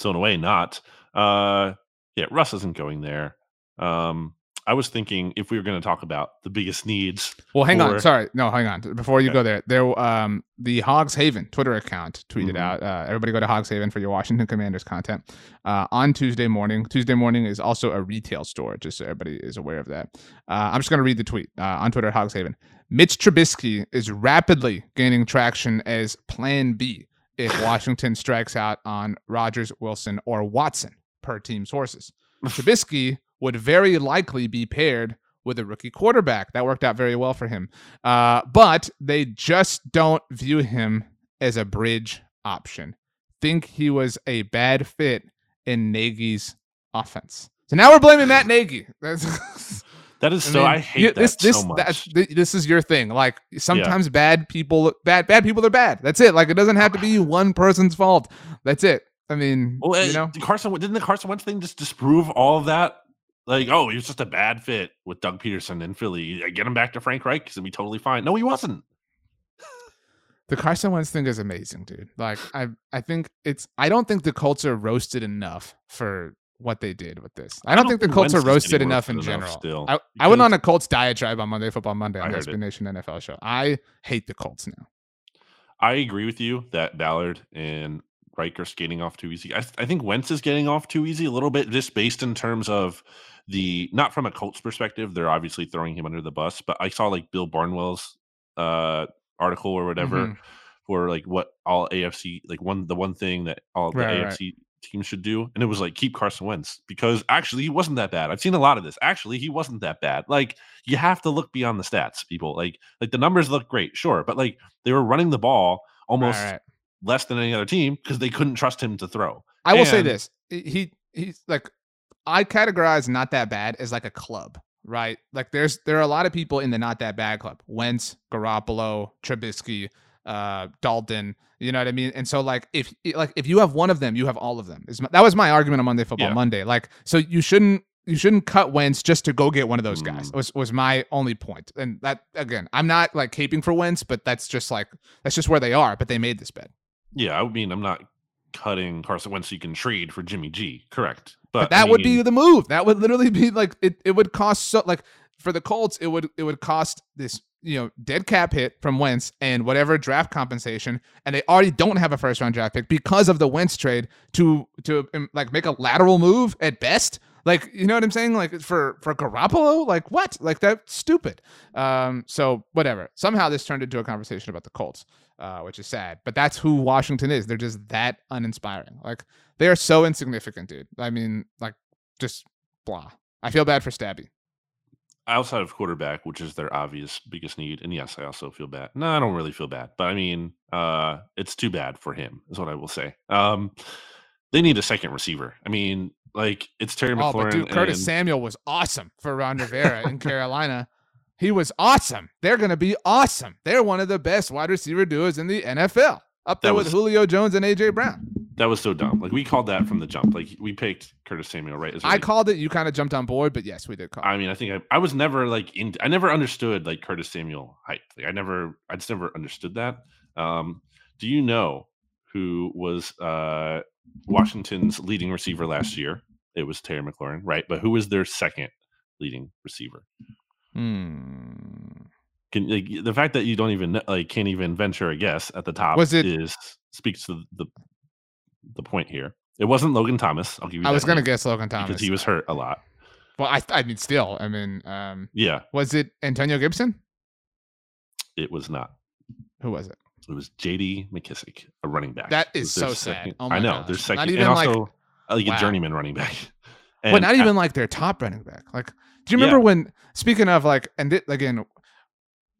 Speaker 3: so in a way, not. Uh, yeah, Russ isn't going there. Um, I was thinking if we were going to talk about the biggest needs,
Speaker 2: Well, hang on. Sorry, no, hang on. Before you
Speaker 3: Okay.
Speaker 2: go there, there, um, the Hogs Haven Twitter account tweeted
Speaker 3: Mhm.
Speaker 2: out. Uh, everybody go to Hogs Haven for your Washington Commanders content uh, on Tuesday morning. Tuesday morning is also a retail store, just so everybody is aware of that. Uh, I'm just going to read the tweet uh, on Twitter at Hogs Haven. Mitch Trubisky is rapidly gaining traction as Plan B if Washington strikes out on Rodgers, Wilson, or Watson, per team sources. Trubisky would very likely be paired with a rookie quarterback. That worked out very well for him. Uh, but they just don't view him as a bridge option. Think he was a bad fit in Nagy's offense. So now we're blaming Matt Nagy. That's,
Speaker 3: that is
Speaker 2: I
Speaker 3: so.
Speaker 2: mean,
Speaker 3: I hate
Speaker 2: you-
Speaker 3: that
Speaker 2: this. This
Speaker 3: so much.
Speaker 2: thi- this is your thing. Like sometimes bad people, bad bad people are bad. That's it. Like it doesn't have to be one person's fault. That's it. I mean,
Speaker 3: Well,
Speaker 2: you
Speaker 3: eh,
Speaker 2: know,
Speaker 3: Carson didn't the Carson Wentz thing just disprove all of that? Like, oh, he was just a bad fit with Doug Pederson in Philly. Get him back to Frank Reich because it'd be totally fine. No, he wasn't.
Speaker 2: The Carson Wentz thing is amazing, dude. Like I I think it's I don't think the Colts are roasted enough for what they did with this. I don't, think the Colts
Speaker 3: Wentz
Speaker 2: are roasted enough in
Speaker 3: roasted
Speaker 2: general.
Speaker 3: Still,
Speaker 2: I, I went on a Colts diatribe on Monday Football Monday on the
Speaker 3: heard
Speaker 2: SB
Speaker 3: it.
Speaker 2: Nation NFL show. I hate the Colts now.
Speaker 3: I agree with you that Ballard and Reich are skating off too easy. I, th- I think Wentz is getting off too easy a little bit, just based in terms of the not from a Colts perspective. They're obviously throwing him under the bus, but I saw like Bill Barnwell's uh, article or whatever
Speaker 2: Mhm.
Speaker 3: for like what all AFC like one the one thing that all the
Speaker 2: Right, right.
Speaker 3: AFC teams should do, and it was like keep Carson Wentz because actually he wasn't that bad. I've seen a lot of this. Actually, he wasn't that bad. Like you have to look beyond the stats, people. Like like the numbers look great, sure, but like they were running the ball almost
Speaker 2: right.
Speaker 3: less than any other team because they couldn't trust him to throw.
Speaker 2: I will say this. He he's like I categorize not that bad as like a club, right? Like there's there are a lot of people in the not that bad club. Wentz, Garoppolo, Trubisky, uh, Dalton. You know what I mean? And so like if like if you have one of them, you have all of them. Is that was my argument on Monday Football
Speaker 3: Yeah.
Speaker 2: Monday. Like so you shouldn't you shouldn't cut Wentz just to go get one of those guys.
Speaker 3: Mm.
Speaker 2: Was was my only point. And that again, I'm not like caping for Wentz, but that's just like that's just where they are. But they made this bet.
Speaker 3: Yeah, I mean I'm not cutting Carson Wentz so you can trade for Jimmy G. Correct.
Speaker 2: But,
Speaker 3: But, I
Speaker 2: that would be the move. That would literally be like it, it would cost so like for the Colts, it would it would cost this, you know, dead cap hit from Wentz and whatever draft compensation, and they already don't have a first round draft pick because of the Wentz trade to to um, like make a lateral move at best. Like, you know what I'm saying? Like for for Garoppolo, like what? Like that's stupid. Um, so whatever. Somehow this turned into a conversation about the Colts, uh, which is sad. But that's who Washington is. They're just that uninspiring. Like they are so insignificant, dude. I mean, like just blah. I feel bad for Stabby.
Speaker 3: outside of quarterback, which is their obvious biggest need, and yes, I also feel bad. No, I don't really feel bad, but I mean, uh, it's too bad for him, is what I will say. Um, they need a second receiver. I mean, like it's Terry McLaurin.
Speaker 2: Oh, but dude, Curtis
Speaker 3: and-
Speaker 2: Samuel was awesome for Ron Rivera in Carolina. He was awesome. They're going to be awesome. They're one of the best wide receiver duos in the NFL, up there
Speaker 3: That
Speaker 2: with Julio Jones and AJ Brown.
Speaker 3: that was so dumb. Like we called that from the jump. Like we picked Curtis Samuel right.
Speaker 2: I called it. You kind of jumped on board, but yes, we did call.
Speaker 3: I mean, I think I, I was never like in. I never understood like Curtis Samuel hype. Like I never, I just never understood that. Um, do you know who was uh, Washington's leading receiver last year? It was Terry McLaurin, right? But who was their second leading receiver?
Speaker 2: Hmm.
Speaker 3: Can like, the fact that you don't even like can't even venture a guess at the top
Speaker 2: Was it-
Speaker 3: is speaks to the the point here. It wasn't Logan Thomas. I'll give you.
Speaker 2: I was going to guess Logan Thomas.
Speaker 3: because he was hurt a lot.
Speaker 2: well, I, I mean, still, I mean, um,
Speaker 3: Yeah,
Speaker 2: was it Antonio Gibson?
Speaker 3: it was not.
Speaker 2: Who was it?
Speaker 3: It was J.D. McKissic, a running back.
Speaker 2: That is
Speaker 3: It
Speaker 2: is
Speaker 3: was
Speaker 2: so sad.
Speaker 3: second-
Speaker 2: Oh
Speaker 3: I know.
Speaker 2: gosh.
Speaker 3: Their
Speaker 2: Not even,
Speaker 3: and
Speaker 2: like-
Speaker 3: also uh, like
Speaker 2: wow.
Speaker 3: a journeyman running back.
Speaker 2: but
Speaker 3: And
Speaker 2: not
Speaker 3: a-
Speaker 2: even like their top running back. Like, do you remember
Speaker 3: Yeah.
Speaker 2: when? Speaking of like, and thi- again,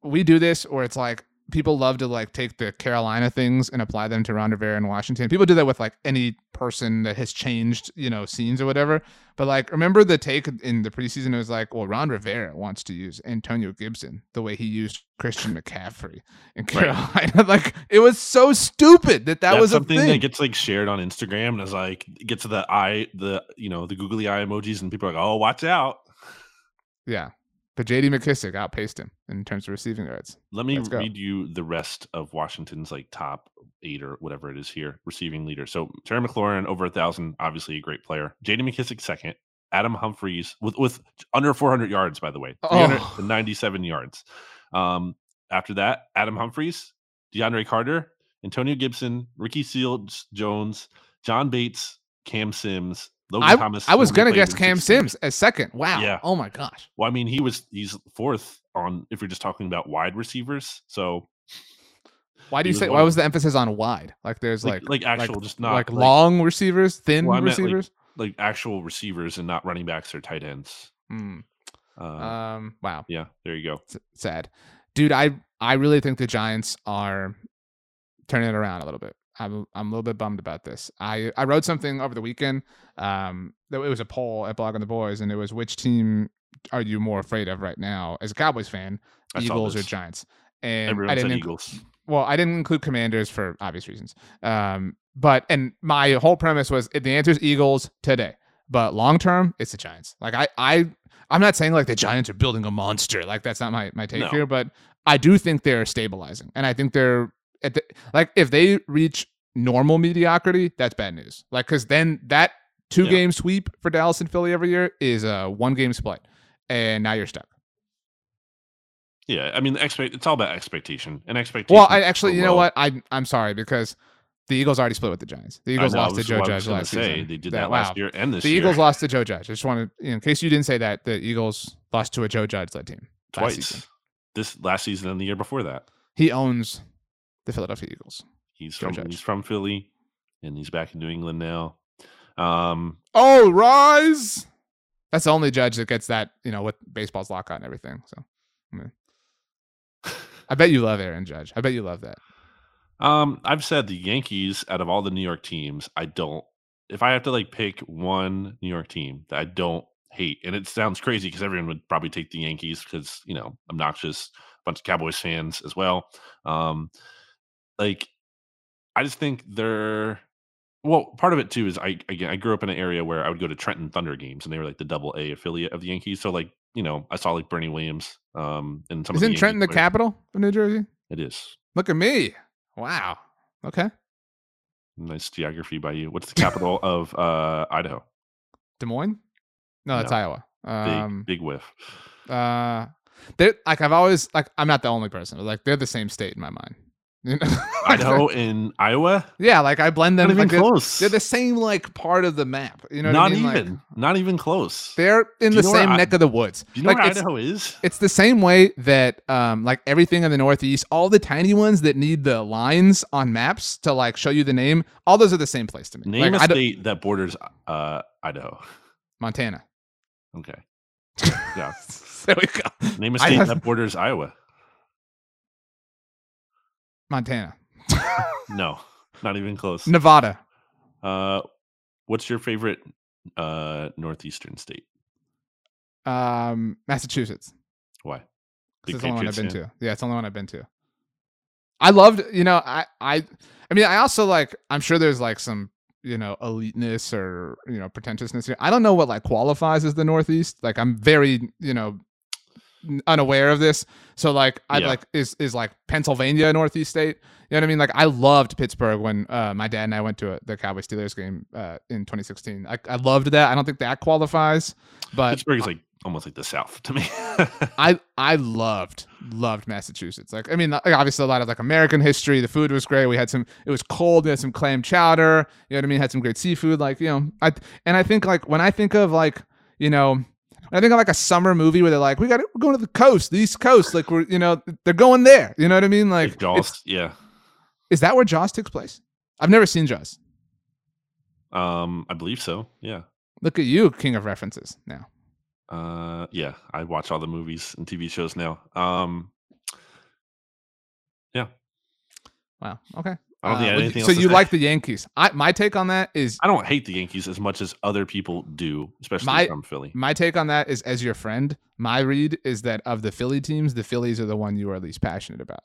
Speaker 2: we do this, or it's like people love to like take the Carolina things and apply them to Ron Rivera in Washington. People do that with like any person that has changed, you know, scenes or whatever. But like, remember the take in the preseason? It was like, well, Ron Rivera wants to use Antonio Gibson the way he used Christian McCaffrey in Carolina. like, it was so stupid that that
Speaker 3: that's
Speaker 2: was a
Speaker 3: something
Speaker 2: thing.
Speaker 3: that gets like shared on Instagram and is like gets to the eye, the you know the googly eye emojis, and people are like, "Oh, watch out."
Speaker 2: Yeah, but J.D. McKissic outpaced him in terms of receiving yards.
Speaker 3: Let me read you the rest of Washington's like top eight or whatever it is here, receiving leader. So Terry McLaurin over a thousand, obviously a great player. J.D. McKissick second. Adam Humphries with with under 400 yards, by the way,
Speaker 2: Oh.
Speaker 3: 397 yards. Um, after that, Adam Humphries, DeAndre Carter, Antonio Gibson, Ricky Seals Jones, John Bates, Cam Sims, Logan
Speaker 2: I,
Speaker 3: Thomas.
Speaker 2: I was gonna guess Cam
Speaker 3: six games.
Speaker 2: Sims as second. Wow.
Speaker 3: Yeah.
Speaker 2: Oh my gosh.
Speaker 3: Well, I mean, he was he's fourth on if you're just talking about wide receivers. So
Speaker 2: Why do you say? Why was the emphasis on wide? Like there's
Speaker 3: like
Speaker 2: like
Speaker 3: like, actual, just not
Speaker 2: like
Speaker 3: like,
Speaker 2: long receivers, thin
Speaker 3: Well, like,
Speaker 2: receivers.
Speaker 3: like actual receivers and not running backs or tight ends.
Speaker 2: Hmm.
Speaker 3: Uh,
Speaker 2: Um. Wow.
Speaker 3: yeah, there you go.
Speaker 2: S- sad, dude. I I really think the Giants are turning it around a little bit. I'm I'm a little bit bummed about this. I I wrote something over the weekend. Um, that it was a poll at Blogging the Boys, and it was which team are you more afraid of right now as a Cowboys fan,
Speaker 3: I
Speaker 2: Eagles or. Giants? And
Speaker 3: Everyone
Speaker 2: I didn't. inc-
Speaker 3: Eagles.
Speaker 2: well, I didn't include Commanders for obvious reasons. Um, but and my whole premise was if the answer is Eagles today, but long term it's the Giants. Like I I I'm not saying like the Giants are building a monster. Like that's not my my take
Speaker 3: No.
Speaker 2: here, but I do think they're stabilizing, and I think they're the like if they reach normal mediocrity, that's bad news. Like because then that two
Speaker 3: Yeah.
Speaker 2: game sweep for Dallas and Philly every year is a one game split, and now you're stuck.
Speaker 3: Yeah, I mean, expect it's all about expectation and expectation.
Speaker 2: Well, I actually, you know what? I I'm sorry because the Eagles already split with the Giants. The Eagles lost to Joe Judge last
Speaker 3: say.
Speaker 2: season.
Speaker 3: They did
Speaker 2: That-
Speaker 3: that,
Speaker 2: wow.
Speaker 3: last year and this year.
Speaker 2: The
Speaker 3: year.
Speaker 2: Eagles lost to Joe Judge. I just want to, in case you didn't say that, the Eagles lost to a Joe Judge led team
Speaker 3: twice.
Speaker 2: season.
Speaker 3: This last season and the year before that.
Speaker 2: He owns the Philadelphia Eagles.
Speaker 3: He's
Speaker 2: Joe
Speaker 3: from
Speaker 2: Judge.
Speaker 3: he's from Philly, and he's back in New England now. Um,
Speaker 2: Oh, rise! That's the only judge that gets that, you know, with baseball's lockout and everything. So, I, mean, I bet you love Aaron Judge. I bet you love that.
Speaker 3: Um, I've said the Yankees out of all the New York teams, I don't. If I have to like pick one New York team that I don't hate, and it sounds crazy because everyone would probably take the Yankees because you know obnoxious bunch of Cowboys fans as well. Um, like I just think they're well. Part of it too is I again I grew up in an area where I would go to Trenton Thunder games, and they were like the Double A affiliate of the Yankees. So like you know I saw like Bernie Williams, um, and some
Speaker 2: Isn't
Speaker 3: Yankee
Speaker 2: Trenton the
Speaker 3: players.
Speaker 2: capital of New Jersey?
Speaker 3: It is.
Speaker 2: Look at me. Wow. Okay.
Speaker 3: Nice geography by you. What's the capital of uh, Idaho?
Speaker 2: Des Moines? No, that's
Speaker 3: No.
Speaker 2: Iowa.
Speaker 3: Big,
Speaker 2: Um,
Speaker 3: big whiff.
Speaker 2: uh, they're like I've always like I'm not the only person. but, Like they're the same state in my mind.
Speaker 3: Idaho and Iowa.
Speaker 2: yeah, like I blend them.
Speaker 3: Not even
Speaker 2: like, they're,
Speaker 3: close.
Speaker 2: they're the same like part of the map. You know, what
Speaker 3: not
Speaker 2: I mean? Like,
Speaker 3: even. not even close.
Speaker 2: they're in the
Speaker 3: you know where
Speaker 2: same
Speaker 3: I-
Speaker 2: neck of the woods.
Speaker 3: Do you know
Speaker 2: like
Speaker 3: where Idaho is?
Speaker 2: it's the same way that um like everything in the Northeast, all the tiny ones that need the lines on maps to like show you the name, all those are the same place to me.
Speaker 3: Name
Speaker 2: like,
Speaker 3: a
Speaker 2: I
Speaker 3: state that borders uh, Idaho.
Speaker 2: Montana.
Speaker 3: Okay. Yeah.
Speaker 2: there we go.
Speaker 3: Name a
Speaker 2: I
Speaker 3: state that borders Iowa.
Speaker 2: Montana.
Speaker 3: No, not even close.
Speaker 2: Nevada.
Speaker 3: Uh, what's your favorite uh, northeastern state?
Speaker 2: Um, Massachusetts.
Speaker 3: Why?
Speaker 2: 'Cause
Speaker 3: Big
Speaker 2: it's the only one I've been
Speaker 3: Patriots
Speaker 2: to. Yeah, it's the only one I've been to. I loved, you know, I, I, I mean, I also like. I'm sure there's like some, you know, eliteness or you know pretentiousness here. I don't know what like qualifies as the Northeast. Like, I'm very, you know, unaware of this. So like, I
Speaker 3: Yeah.
Speaker 2: like is is like Pennsylvania Northeast state. You know what I mean? Like, I loved Pittsburgh when uh, my dad and I went to a, the Cowboy Steelers game uh, in 2016. I, I loved that. I don't think that qualifies, but
Speaker 3: Pittsburgh is like almost like the South to me.
Speaker 2: I I loved loved Massachusetts. Like I mean, like, obviously a lot of like American history. The food was great. We had some. It was cold. We had some clam chowder. You know what I mean? Had some great seafood. Like you know, I and I think like when I think of like you know. I think of like a summer movie where they're like, we got to we're going to the coast, the East Coast. Like we're, you know, they're going there. You know what I mean? Like,
Speaker 3: like Jaws. Yeah.
Speaker 2: is that where Jaws takes place? I've never seen Jaws.
Speaker 3: Um, I believe so. Yeah.
Speaker 2: Look at you, king of references. Now,
Speaker 3: Uh, yeah. I watch all the movies and TV shows now. Um, yeah.
Speaker 2: wow. Okay.
Speaker 3: I don't think
Speaker 2: Uh,
Speaker 3: anything
Speaker 2: so you like the Yankees? I my take on that is
Speaker 3: I don't hate the Yankees as much as other people do, especially
Speaker 2: My-
Speaker 3: from Philly.
Speaker 2: My take on that is as your friend, my read is that of the Philly teams, the Phillies are the one you are least passionate about.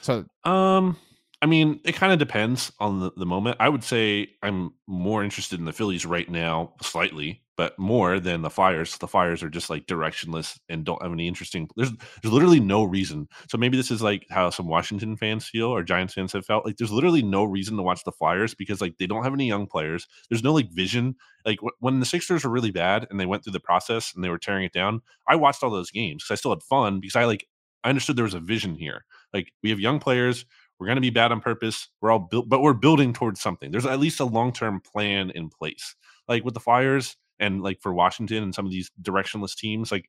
Speaker 2: So
Speaker 3: Um, I mean, it kind of depends on the, the moment. I would say I'm more interested in the Phillies right now, slightly, but more than the Flyers. The Flyers are just like directionless and don't have any interesting. There's there's literally no reason. So maybe this is like how some Washington fans feel or Giants fans have felt. Like there's literally no reason to watch the Flyers because like they don't have any young players. There's no like vision. Like wh- when the Sixers were really bad and they went through the process and they were tearing it down, I watched all those games because I still had fun because I like I understood there was a vision here. Like we have young players. We're going to be bad on purpose. We're all built, but we're building towards something. There's at least a long term plan in place. Like with the Flyers and like for Washington and some of these directionless teams, like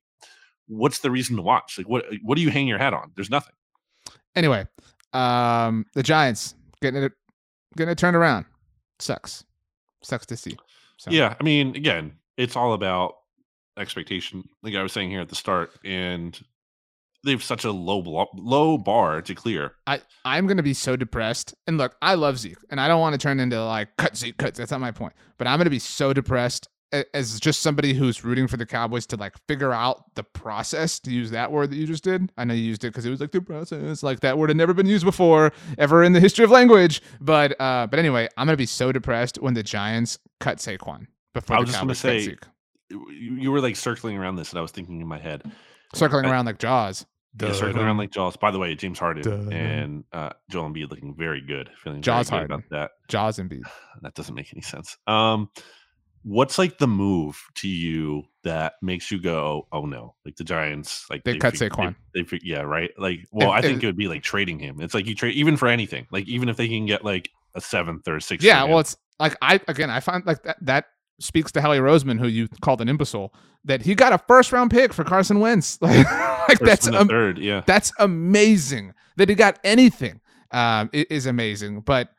Speaker 3: what's the reason to watch? Like what what do you hang your hat on? There's nothing.
Speaker 2: anyway, um, the Giants getting it getting it turned around. Sucks. Sucks to see. So,
Speaker 3: Yeah, I mean, again, it's all about expectation. Like I was saying here at the start, and they have such a low blo- low bar to clear.
Speaker 2: I, I'm gonna be so depressed. And look, I love Zeke, and I don't want to turn into like cut Zeke cuts. That's not my point. But I'm gonna be so depressed as just somebody who's rooting for the Cowboys to like figure out the process to use that word that you just did. I know you used it because it was like the process, like that word had never been used before ever in the history of language. But uh, but anyway, I'm gonna be so depressed when the Giants cut Saquon before
Speaker 3: I
Speaker 2: the
Speaker 3: was just gonna say. You, were like circling around this, and I was thinking in my head,
Speaker 2: circling
Speaker 3: I-
Speaker 2: around like Jaws.
Speaker 3: yeah, circling around like Jaws. By the way, James Harden
Speaker 2: Dun.
Speaker 3: and uh, Joel Embiid looking very good, feeling
Speaker 2: Jaws Harden.
Speaker 3: about that.
Speaker 2: Jaws and Beat.
Speaker 3: That doesn't make any sense. Um, what's like the move to you that makes you go, "Oh no!" Like the Giants, like
Speaker 2: They cut
Speaker 3: fig-
Speaker 2: Saquon.
Speaker 3: They, they yeah, right. Like, well,
Speaker 2: If-
Speaker 3: I think
Speaker 2: if-
Speaker 3: it would be like trading him. It's like you trade even for anything. Like even if they can get like a seventh or a sixth.
Speaker 2: Yeah, well,
Speaker 3: him.
Speaker 2: it's like I again I find like that that speaks to Howie Roseman, who you called an imbecile, that he got a first round pick for Carson Wentz. like like, that's
Speaker 3: third. Yeah,
Speaker 2: that's amazing that he got anything. Um, it is amazing, but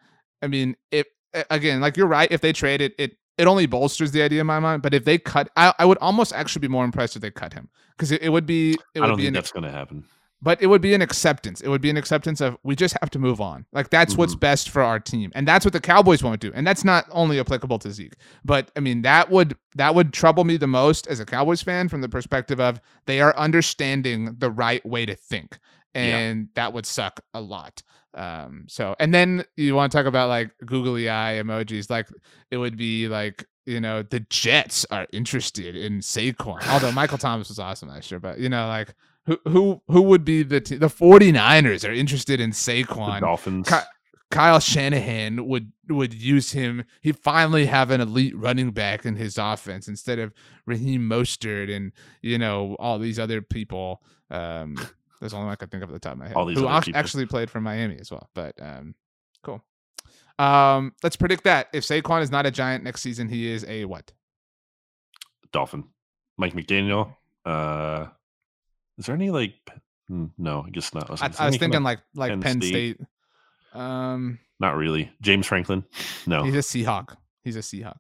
Speaker 2: I mean, if again, like you're right, if they trade it, it it only bolsters the idea in my mind. But if they cut, I, I would almost actually be more impressed if they cut him because it, it would be it
Speaker 3: I
Speaker 2: would
Speaker 3: don't
Speaker 2: be
Speaker 3: think
Speaker 2: an
Speaker 3: that's going to happen.
Speaker 2: but it would be an acceptance. It would be an acceptance of we just have to move on. Like that's what's
Speaker 3: Mhm.
Speaker 2: best for our team, and that's what the Cowboys won't do. And that's not only applicable to Zeke, but I mean that would that would trouble me the most as a Cowboys fan from the perspective of they are understanding the right way to think,
Speaker 3: Yeah.
Speaker 2: and that would suck a lot. Um, so and then you want to talk about like googly eye emojis, like it would be like you know the Jets are interested in Saquon. Although Michael Thomas was awesome last year, but you know like who who who would be the te- the 49ers are interested in
Speaker 3: The
Speaker 2: Saquon.
Speaker 3: Dolphins.
Speaker 2: Ki- Kyle Shanahan would would use him. He'd finally have an elite running back in his offense instead of Raheem Mostert and you know all these other people. Um, That's the only one I could think of at the top of my head.
Speaker 3: All these
Speaker 2: who
Speaker 3: other
Speaker 2: ac-
Speaker 3: people.
Speaker 2: actually played for Miami as well. But um, cool. Um, let's predict that if Saquon is not a Giant next season, he is a what?
Speaker 3: Dolphin. Mike McDaniel. Uh, is there any like? hmm, No, I guess not.
Speaker 2: I, I
Speaker 3: there
Speaker 2: was thinking like like
Speaker 3: Penn
Speaker 2: Penn,
Speaker 3: State?
Speaker 2: State. Um,
Speaker 3: not really. James Franklin. No,
Speaker 2: he's a Seahawk. He's a Seahawk.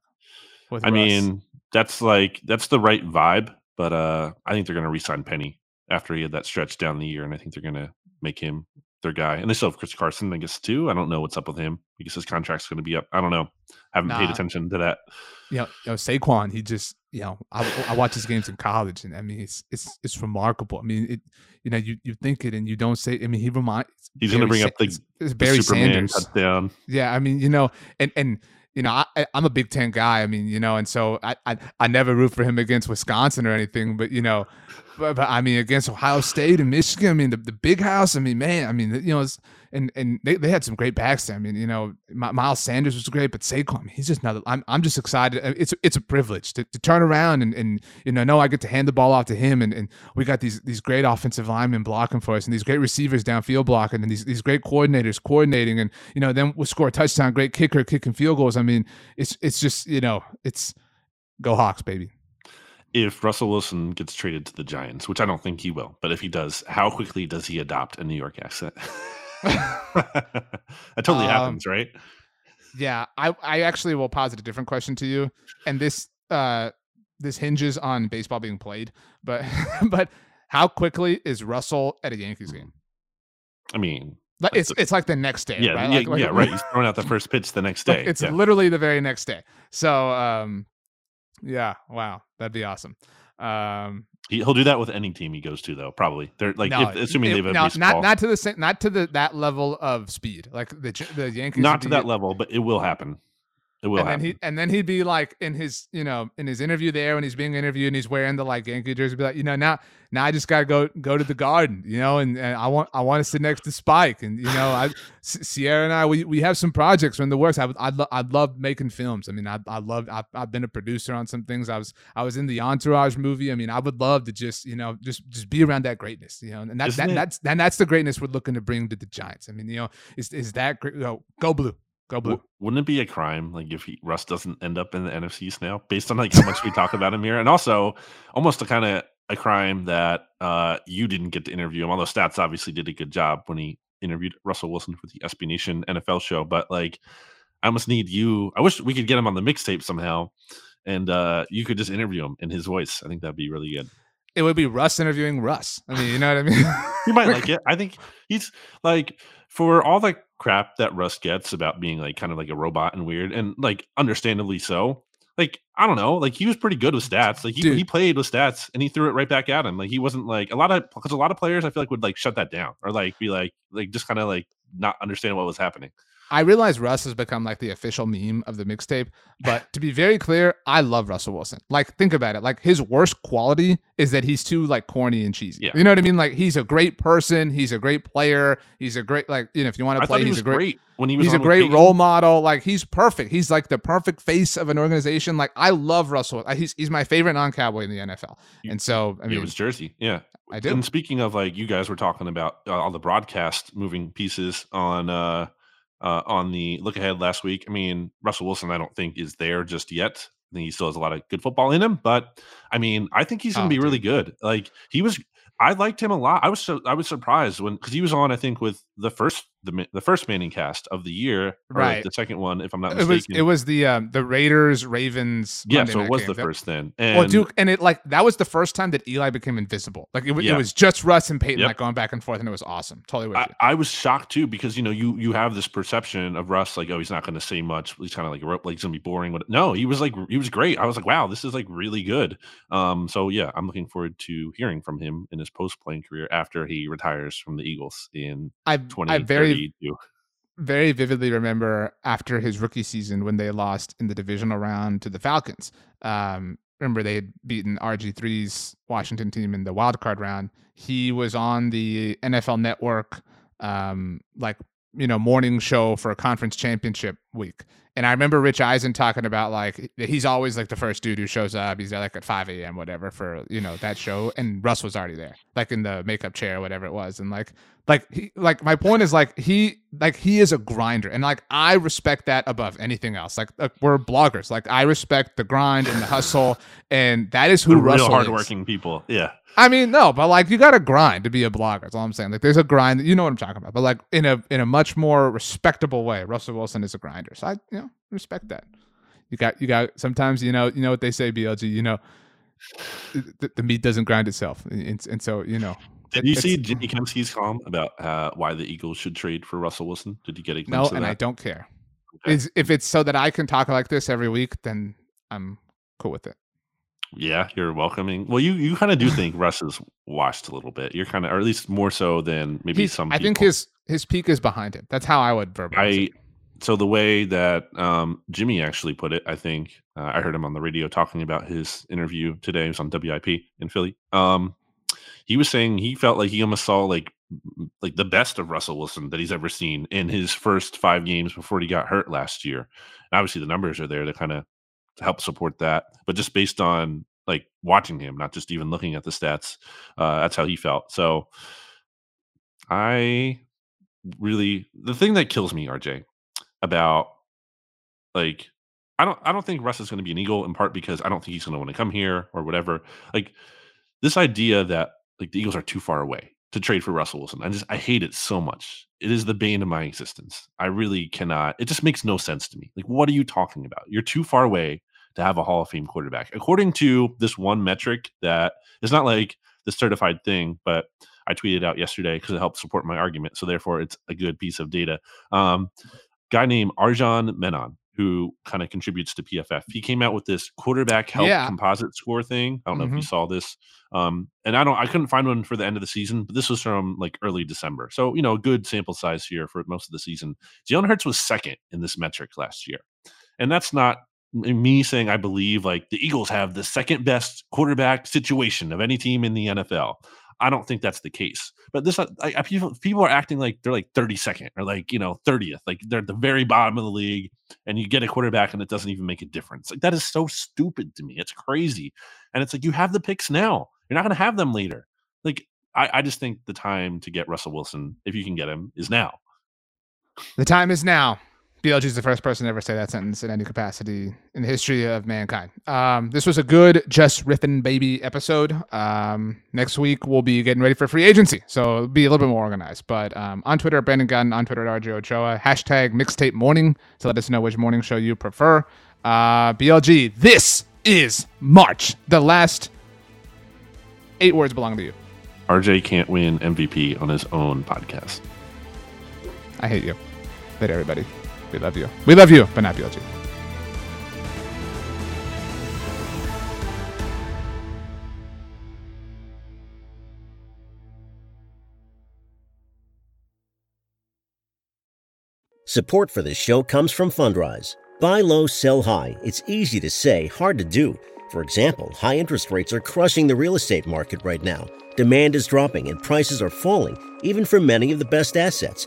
Speaker 2: With
Speaker 3: I
Speaker 2: Russ.
Speaker 3: mean that's like that's the right vibe, but uh, I think they're going to re-sign Penny after he had that stretch down the year, and I think they're going to make him their guy. And they still have Chris Carson, I guess too. I don't know what's up with him because his contract's going to be up. I don't know. I haven't paid attention to that.
Speaker 2: you know, you know, Saquon, he just, you know, I, I watch his games in college, and I mean, it's it's it's remarkable. I mean, it, you know, you you think it and you don't say. I mean, he reminds.
Speaker 3: He's going to bring up the,
Speaker 2: it's, it's
Speaker 3: the
Speaker 2: Barry
Speaker 3: Superman
Speaker 2: Sanders.
Speaker 3: touchdown.
Speaker 2: Yeah, I mean, you know, and and you know, I, I- I'm a Big Ten guy. I mean, you know, and so I, I I never root for him against Wisconsin or anything, but you know, but, but I mean, against Ohio State and Michigan, I mean, the, the big house. I mean, man, I mean, you know, and and they, they had some great backs there. I mean, you know, Mi- Miles Sanders was great, but Saquon, I mean, he's just another. I'm I'm just excited. Uh, It's it's a privilege to, to turn around and and you know, know I get to hand the ball off to him, and, and we got these these great offensive linemen blocking for us, and these great receivers downfield blocking, and these these great coordinators coordinating, and you know, then we'll score a touchdown, great kicker kicking field goals. I mean, it's it's just you know, it's go Hawks, baby.
Speaker 3: If Russell Wilson gets traded to the Giants, which I don't think he will, but if he does, how quickly does he adopt a New York accent? that totally
Speaker 2: Um,
Speaker 3: happens, right?
Speaker 2: Yeah, I I actually will posit a different question to you, and this uh this hinges on baseball being played, but but how quickly is Russell at a Yankees game?
Speaker 3: I mean,
Speaker 2: Like it's it's like the next day,
Speaker 3: yeah,
Speaker 2: right?
Speaker 3: yeah,
Speaker 2: Like- like-
Speaker 3: yeah, right. He's throwing out the first pitch the next
Speaker 2: like,
Speaker 3: day.
Speaker 2: it's
Speaker 3: yeah.
Speaker 2: literally the very next day. So um, yeah, wow, that'd be awesome. Um,
Speaker 3: He, he'll do that with any team he goes to, though. Probably. They're like,
Speaker 2: no,
Speaker 3: if, assuming
Speaker 2: it-
Speaker 3: they have
Speaker 2: no, not not to the sa- not to the that level of speed, like the the Yankees.
Speaker 3: not to that level, but it will happen. It will
Speaker 2: and then he and then he'd be like in his you know in his interview there when he's being interviewed and he's wearing the like Yankee jersey, be like you know now now I just gotta go go to the garden, you know, and, and I want I want to sit next to Spike, and you know I Sierra and I we, we have some projects in the works. I I'd, lo- I'd love making films. I mean I I love I've, I've been a producer on some things. I was I was in the Entourage movie. I mean I would love to just you know just just be around that greatness, you know, and that's
Speaker 3: Isn't
Speaker 2: that,
Speaker 3: it-
Speaker 2: that's and that's the greatness we're looking to bring to the Giants. I mean you know is is that great? You know, go blue, go blue.
Speaker 3: W- wouldn't it be a crime like if he, Russ doesn't end up in the NFC East now, based on like how much we talk about him here, and also almost a kind of a crime that uh you didn't get to interview him. Although Stats obviously did a good job when he interviewed Russell Wilson for the SB Nation NFL show, but like I almost need you. I wish we could get him on the mixtape somehow, and uh you could just interview him in his voice. I think that'd be really good.
Speaker 2: It would be Russ interviewing Russ. I mean you know what I mean.
Speaker 3: You might like it. I think he's like for all the crap that Russ gets about being like kind of like a robot and weird, and like understandably so. Like I don't know, like he was pretty good with stats. Like he,
Speaker 2: Dude.
Speaker 3: he played with stats and he threw it right back at him. Like he wasn't like a lot of because a lot of players I feel like would like shut that down or like be like like just kind of like not understand what was happening.
Speaker 2: I realize Russ has become like the official meme of the mixtape, but to be very clear, I love Russell Wilson. Like, think about it. Like, his worst quality is that he's too like corny and cheesy.
Speaker 3: Yeah.
Speaker 2: You know what I mean? Like, he's a great person. He's a great player. He's a great like you know if you want to play,
Speaker 3: he
Speaker 2: he's a great.
Speaker 3: great when he was.
Speaker 2: He's a great
Speaker 3: Peyton.
Speaker 2: role model. Like he's perfect. He's like the perfect face of an organization. Like I love Russell. He's he's my favorite non-cowboy in the NFL.
Speaker 3: You-
Speaker 2: And so I mean, it
Speaker 3: was Jersey. Yeah.
Speaker 2: I do.
Speaker 3: And speaking of like you guys were talking about uh, all the broadcast moving pieces on uh uh on the look ahead last week. I mean, Russell Wilson I don't think is there just yet. I think he still has a lot of good football in him, but I mean, I think he's going
Speaker 2: Oh,
Speaker 3: to be really
Speaker 2: dude.
Speaker 3: good. Like he was I liked him a lot. I was so I was surprised when cuz he was on I think with the first the the first Manning cast of the year, or
Speaker 2: Right.
Speaker 3: the second one if I'm not mistaken.
Speaker 2: it was it was the um, the Raiders Ravens.
Speaker 3: yeah,
Speaker 2: Monday
Speaker 3: so it was
Speaker 2: game.
Speaker 3: the first then. And
Speaker 2: well, Duke, and it like that was the first time that Eli became invisible. Like it,
Speaker 3: Yeah.
Speaker 2: it was just Russ and Peyton
Speaker 3: Yep.
Speaker 2: like going back and forth, and it was awesome. Totally with
Speaker 3: I,
Speaker 2: you.
Speaker 3: I was shocked too because you know you you have this perception of Russ like oh he's not going to say much he's kind of like like he's going to be boring but no he was like he was great I was like wow this is like really good um so yeah I'm looking forward to hearing from him in his post playing career after he retires from the Eagles in
Speaker 2: I I very
Speaker 3: 2032
Speaker 2: very vividly remember after his rookie season when they lost in the divisional round to the Falcons. Um, remember they had beaten RG3's Washington team in the wild card round. He was on the NFL Network, um, like you know, morning show for a conference championship week, And I remember Rich Eisen talking about like he's always like the first dude who shows up. He's there like at 5 a.m. whatever for you know that show, and Russ was already there, like in the makeup chair, whatever it was, and like like he like my point is like he like he is a grinder, and like I respect that above anything else. Like, like we're bloggers, like I respect the grind and the hustle, and that is who
Speaker 3: The
Speaker 2: Russell
Speaker 3: real
Speaker 2: is.
Speaker 3: hardworking people. Yeah.
Speaker 2: I mean, no, but like you got to grind to be a blogger. That's all I'm saying. Like there's a grind. You know what I'm talking about. But like in a in a much more respectable way, Russell Wilson is a grinder. So I you know respect that. You got you got sometimes you know you know what they say BLG. You know the, the meat doesn't grind itself, and, and so you know.
Speaker 3: Did you see Jimmy Kempski's column about uh, why the Eagles should trade for Russell Wilson? Did you get a
Speaker 2: No,
Speaker 3: glimpse of
Speaker 2: and? I don't care.
Speaker 3: Okay.
Speaker 2: Is if it's so that I can talk like this every week, then I'm cool with it.
Speaker 3: Yeah, you're welcoming. Well, you you kind of do think Russ is washed a little bit. You're kind of, or at least more so than maybe
Speaker 2: He's-
Speaker 3: some.
Speaker 2: I think his his peak is behind him. That's how I would verbalize
Speaker 3: I
Speaker 2: it.
Speaker 3: so the way that um, Jimmy actually put it, I think uh, I heard him on the radio talking about his interview today. It was on WIP in Philly. Um, he was saying he felt like he almost saw like like the best of Russell Wilson that he's ever seen in his first five games before he got hurt last year. And obviously, the numbers are there to kind of help support that. But just based on like watching him, not just even looking at the stats, uh, that's how he felt. So I really the thing that kills me, RJ, about like I don't I don't think Russ is going to be an Eagle in part because I don't think he's going to want to come here or whatever. Like this idea that like the Eagles are too far away to trade for Russell Wilson. I just I hate it so much. It is the bane of my existence. I really cannot. It just makes no sense to me. Like what are you talking about? You're too far away to have a Hall of Fame quarterback. According to this one metric that it's not like the certified thing, but I tweeted out yesterday because it helped support my argument. So therefore, it's a good piece of data. Um, guy named Arjun Menon, who kind of contributes to PFF, he came out with this quarterback health
Speaker 2: Yeah.
Speaker 3: composite score thing. I don't know if you
Speaker 2: Mhm.
Speaker 3: saw this. Um, and I don't, I couldn't find one for the end of the season, but this was from like early December. So you know, a good sample size here for most of the season. Jalen Hurts was second in this metric last year, and that's not me saying I believe like the Eagles have the second best quarterback situation of any team in the NFL. I don't think that's the case. But this, uh, I, I, people, people are acting like they're like 32nd or like you know 30th, like they're at the very bottom of the league, and you get a quarterback and it doesn't even make a difference. Like that is so stupid to me. It's crazy, and it's like you have the picks now. You're not going to have them later. Like I, I just think the time to get Russell Wilson, if you can get him, is now.
Speaker 2: The time is now. BLG is the first person to ever say that sentence in any capacity in the history of mankind. Um, this was a good just riffing baby episode. Um, next week we'll be getting ready for free agency, so it'll be a little bit more organized. But um, on Twitter, Brandon Gowton, on Twitter, at RJ Ochoa, hashtag mixtape morning to let us know which morning show you prefer. Uh, BLG, this is March. The last eight words belong to you.
Speaker 3: RJ can't win MVP on his own podcast.
Speaker 2: I hate you. Later, everybody. We love you. We love you, but.
Speaker 4: Support for this show comes from Fundrise. Buy low, sell high. It's easy to say, hard to do. For example, high interest rates are crushing the real estate market right now. Demand is dropping and prices are falling, even for many of the best assets.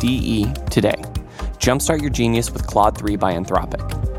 Speaker 5: D E, today. Jumpstart your genius with Claude 3 by Anthropic.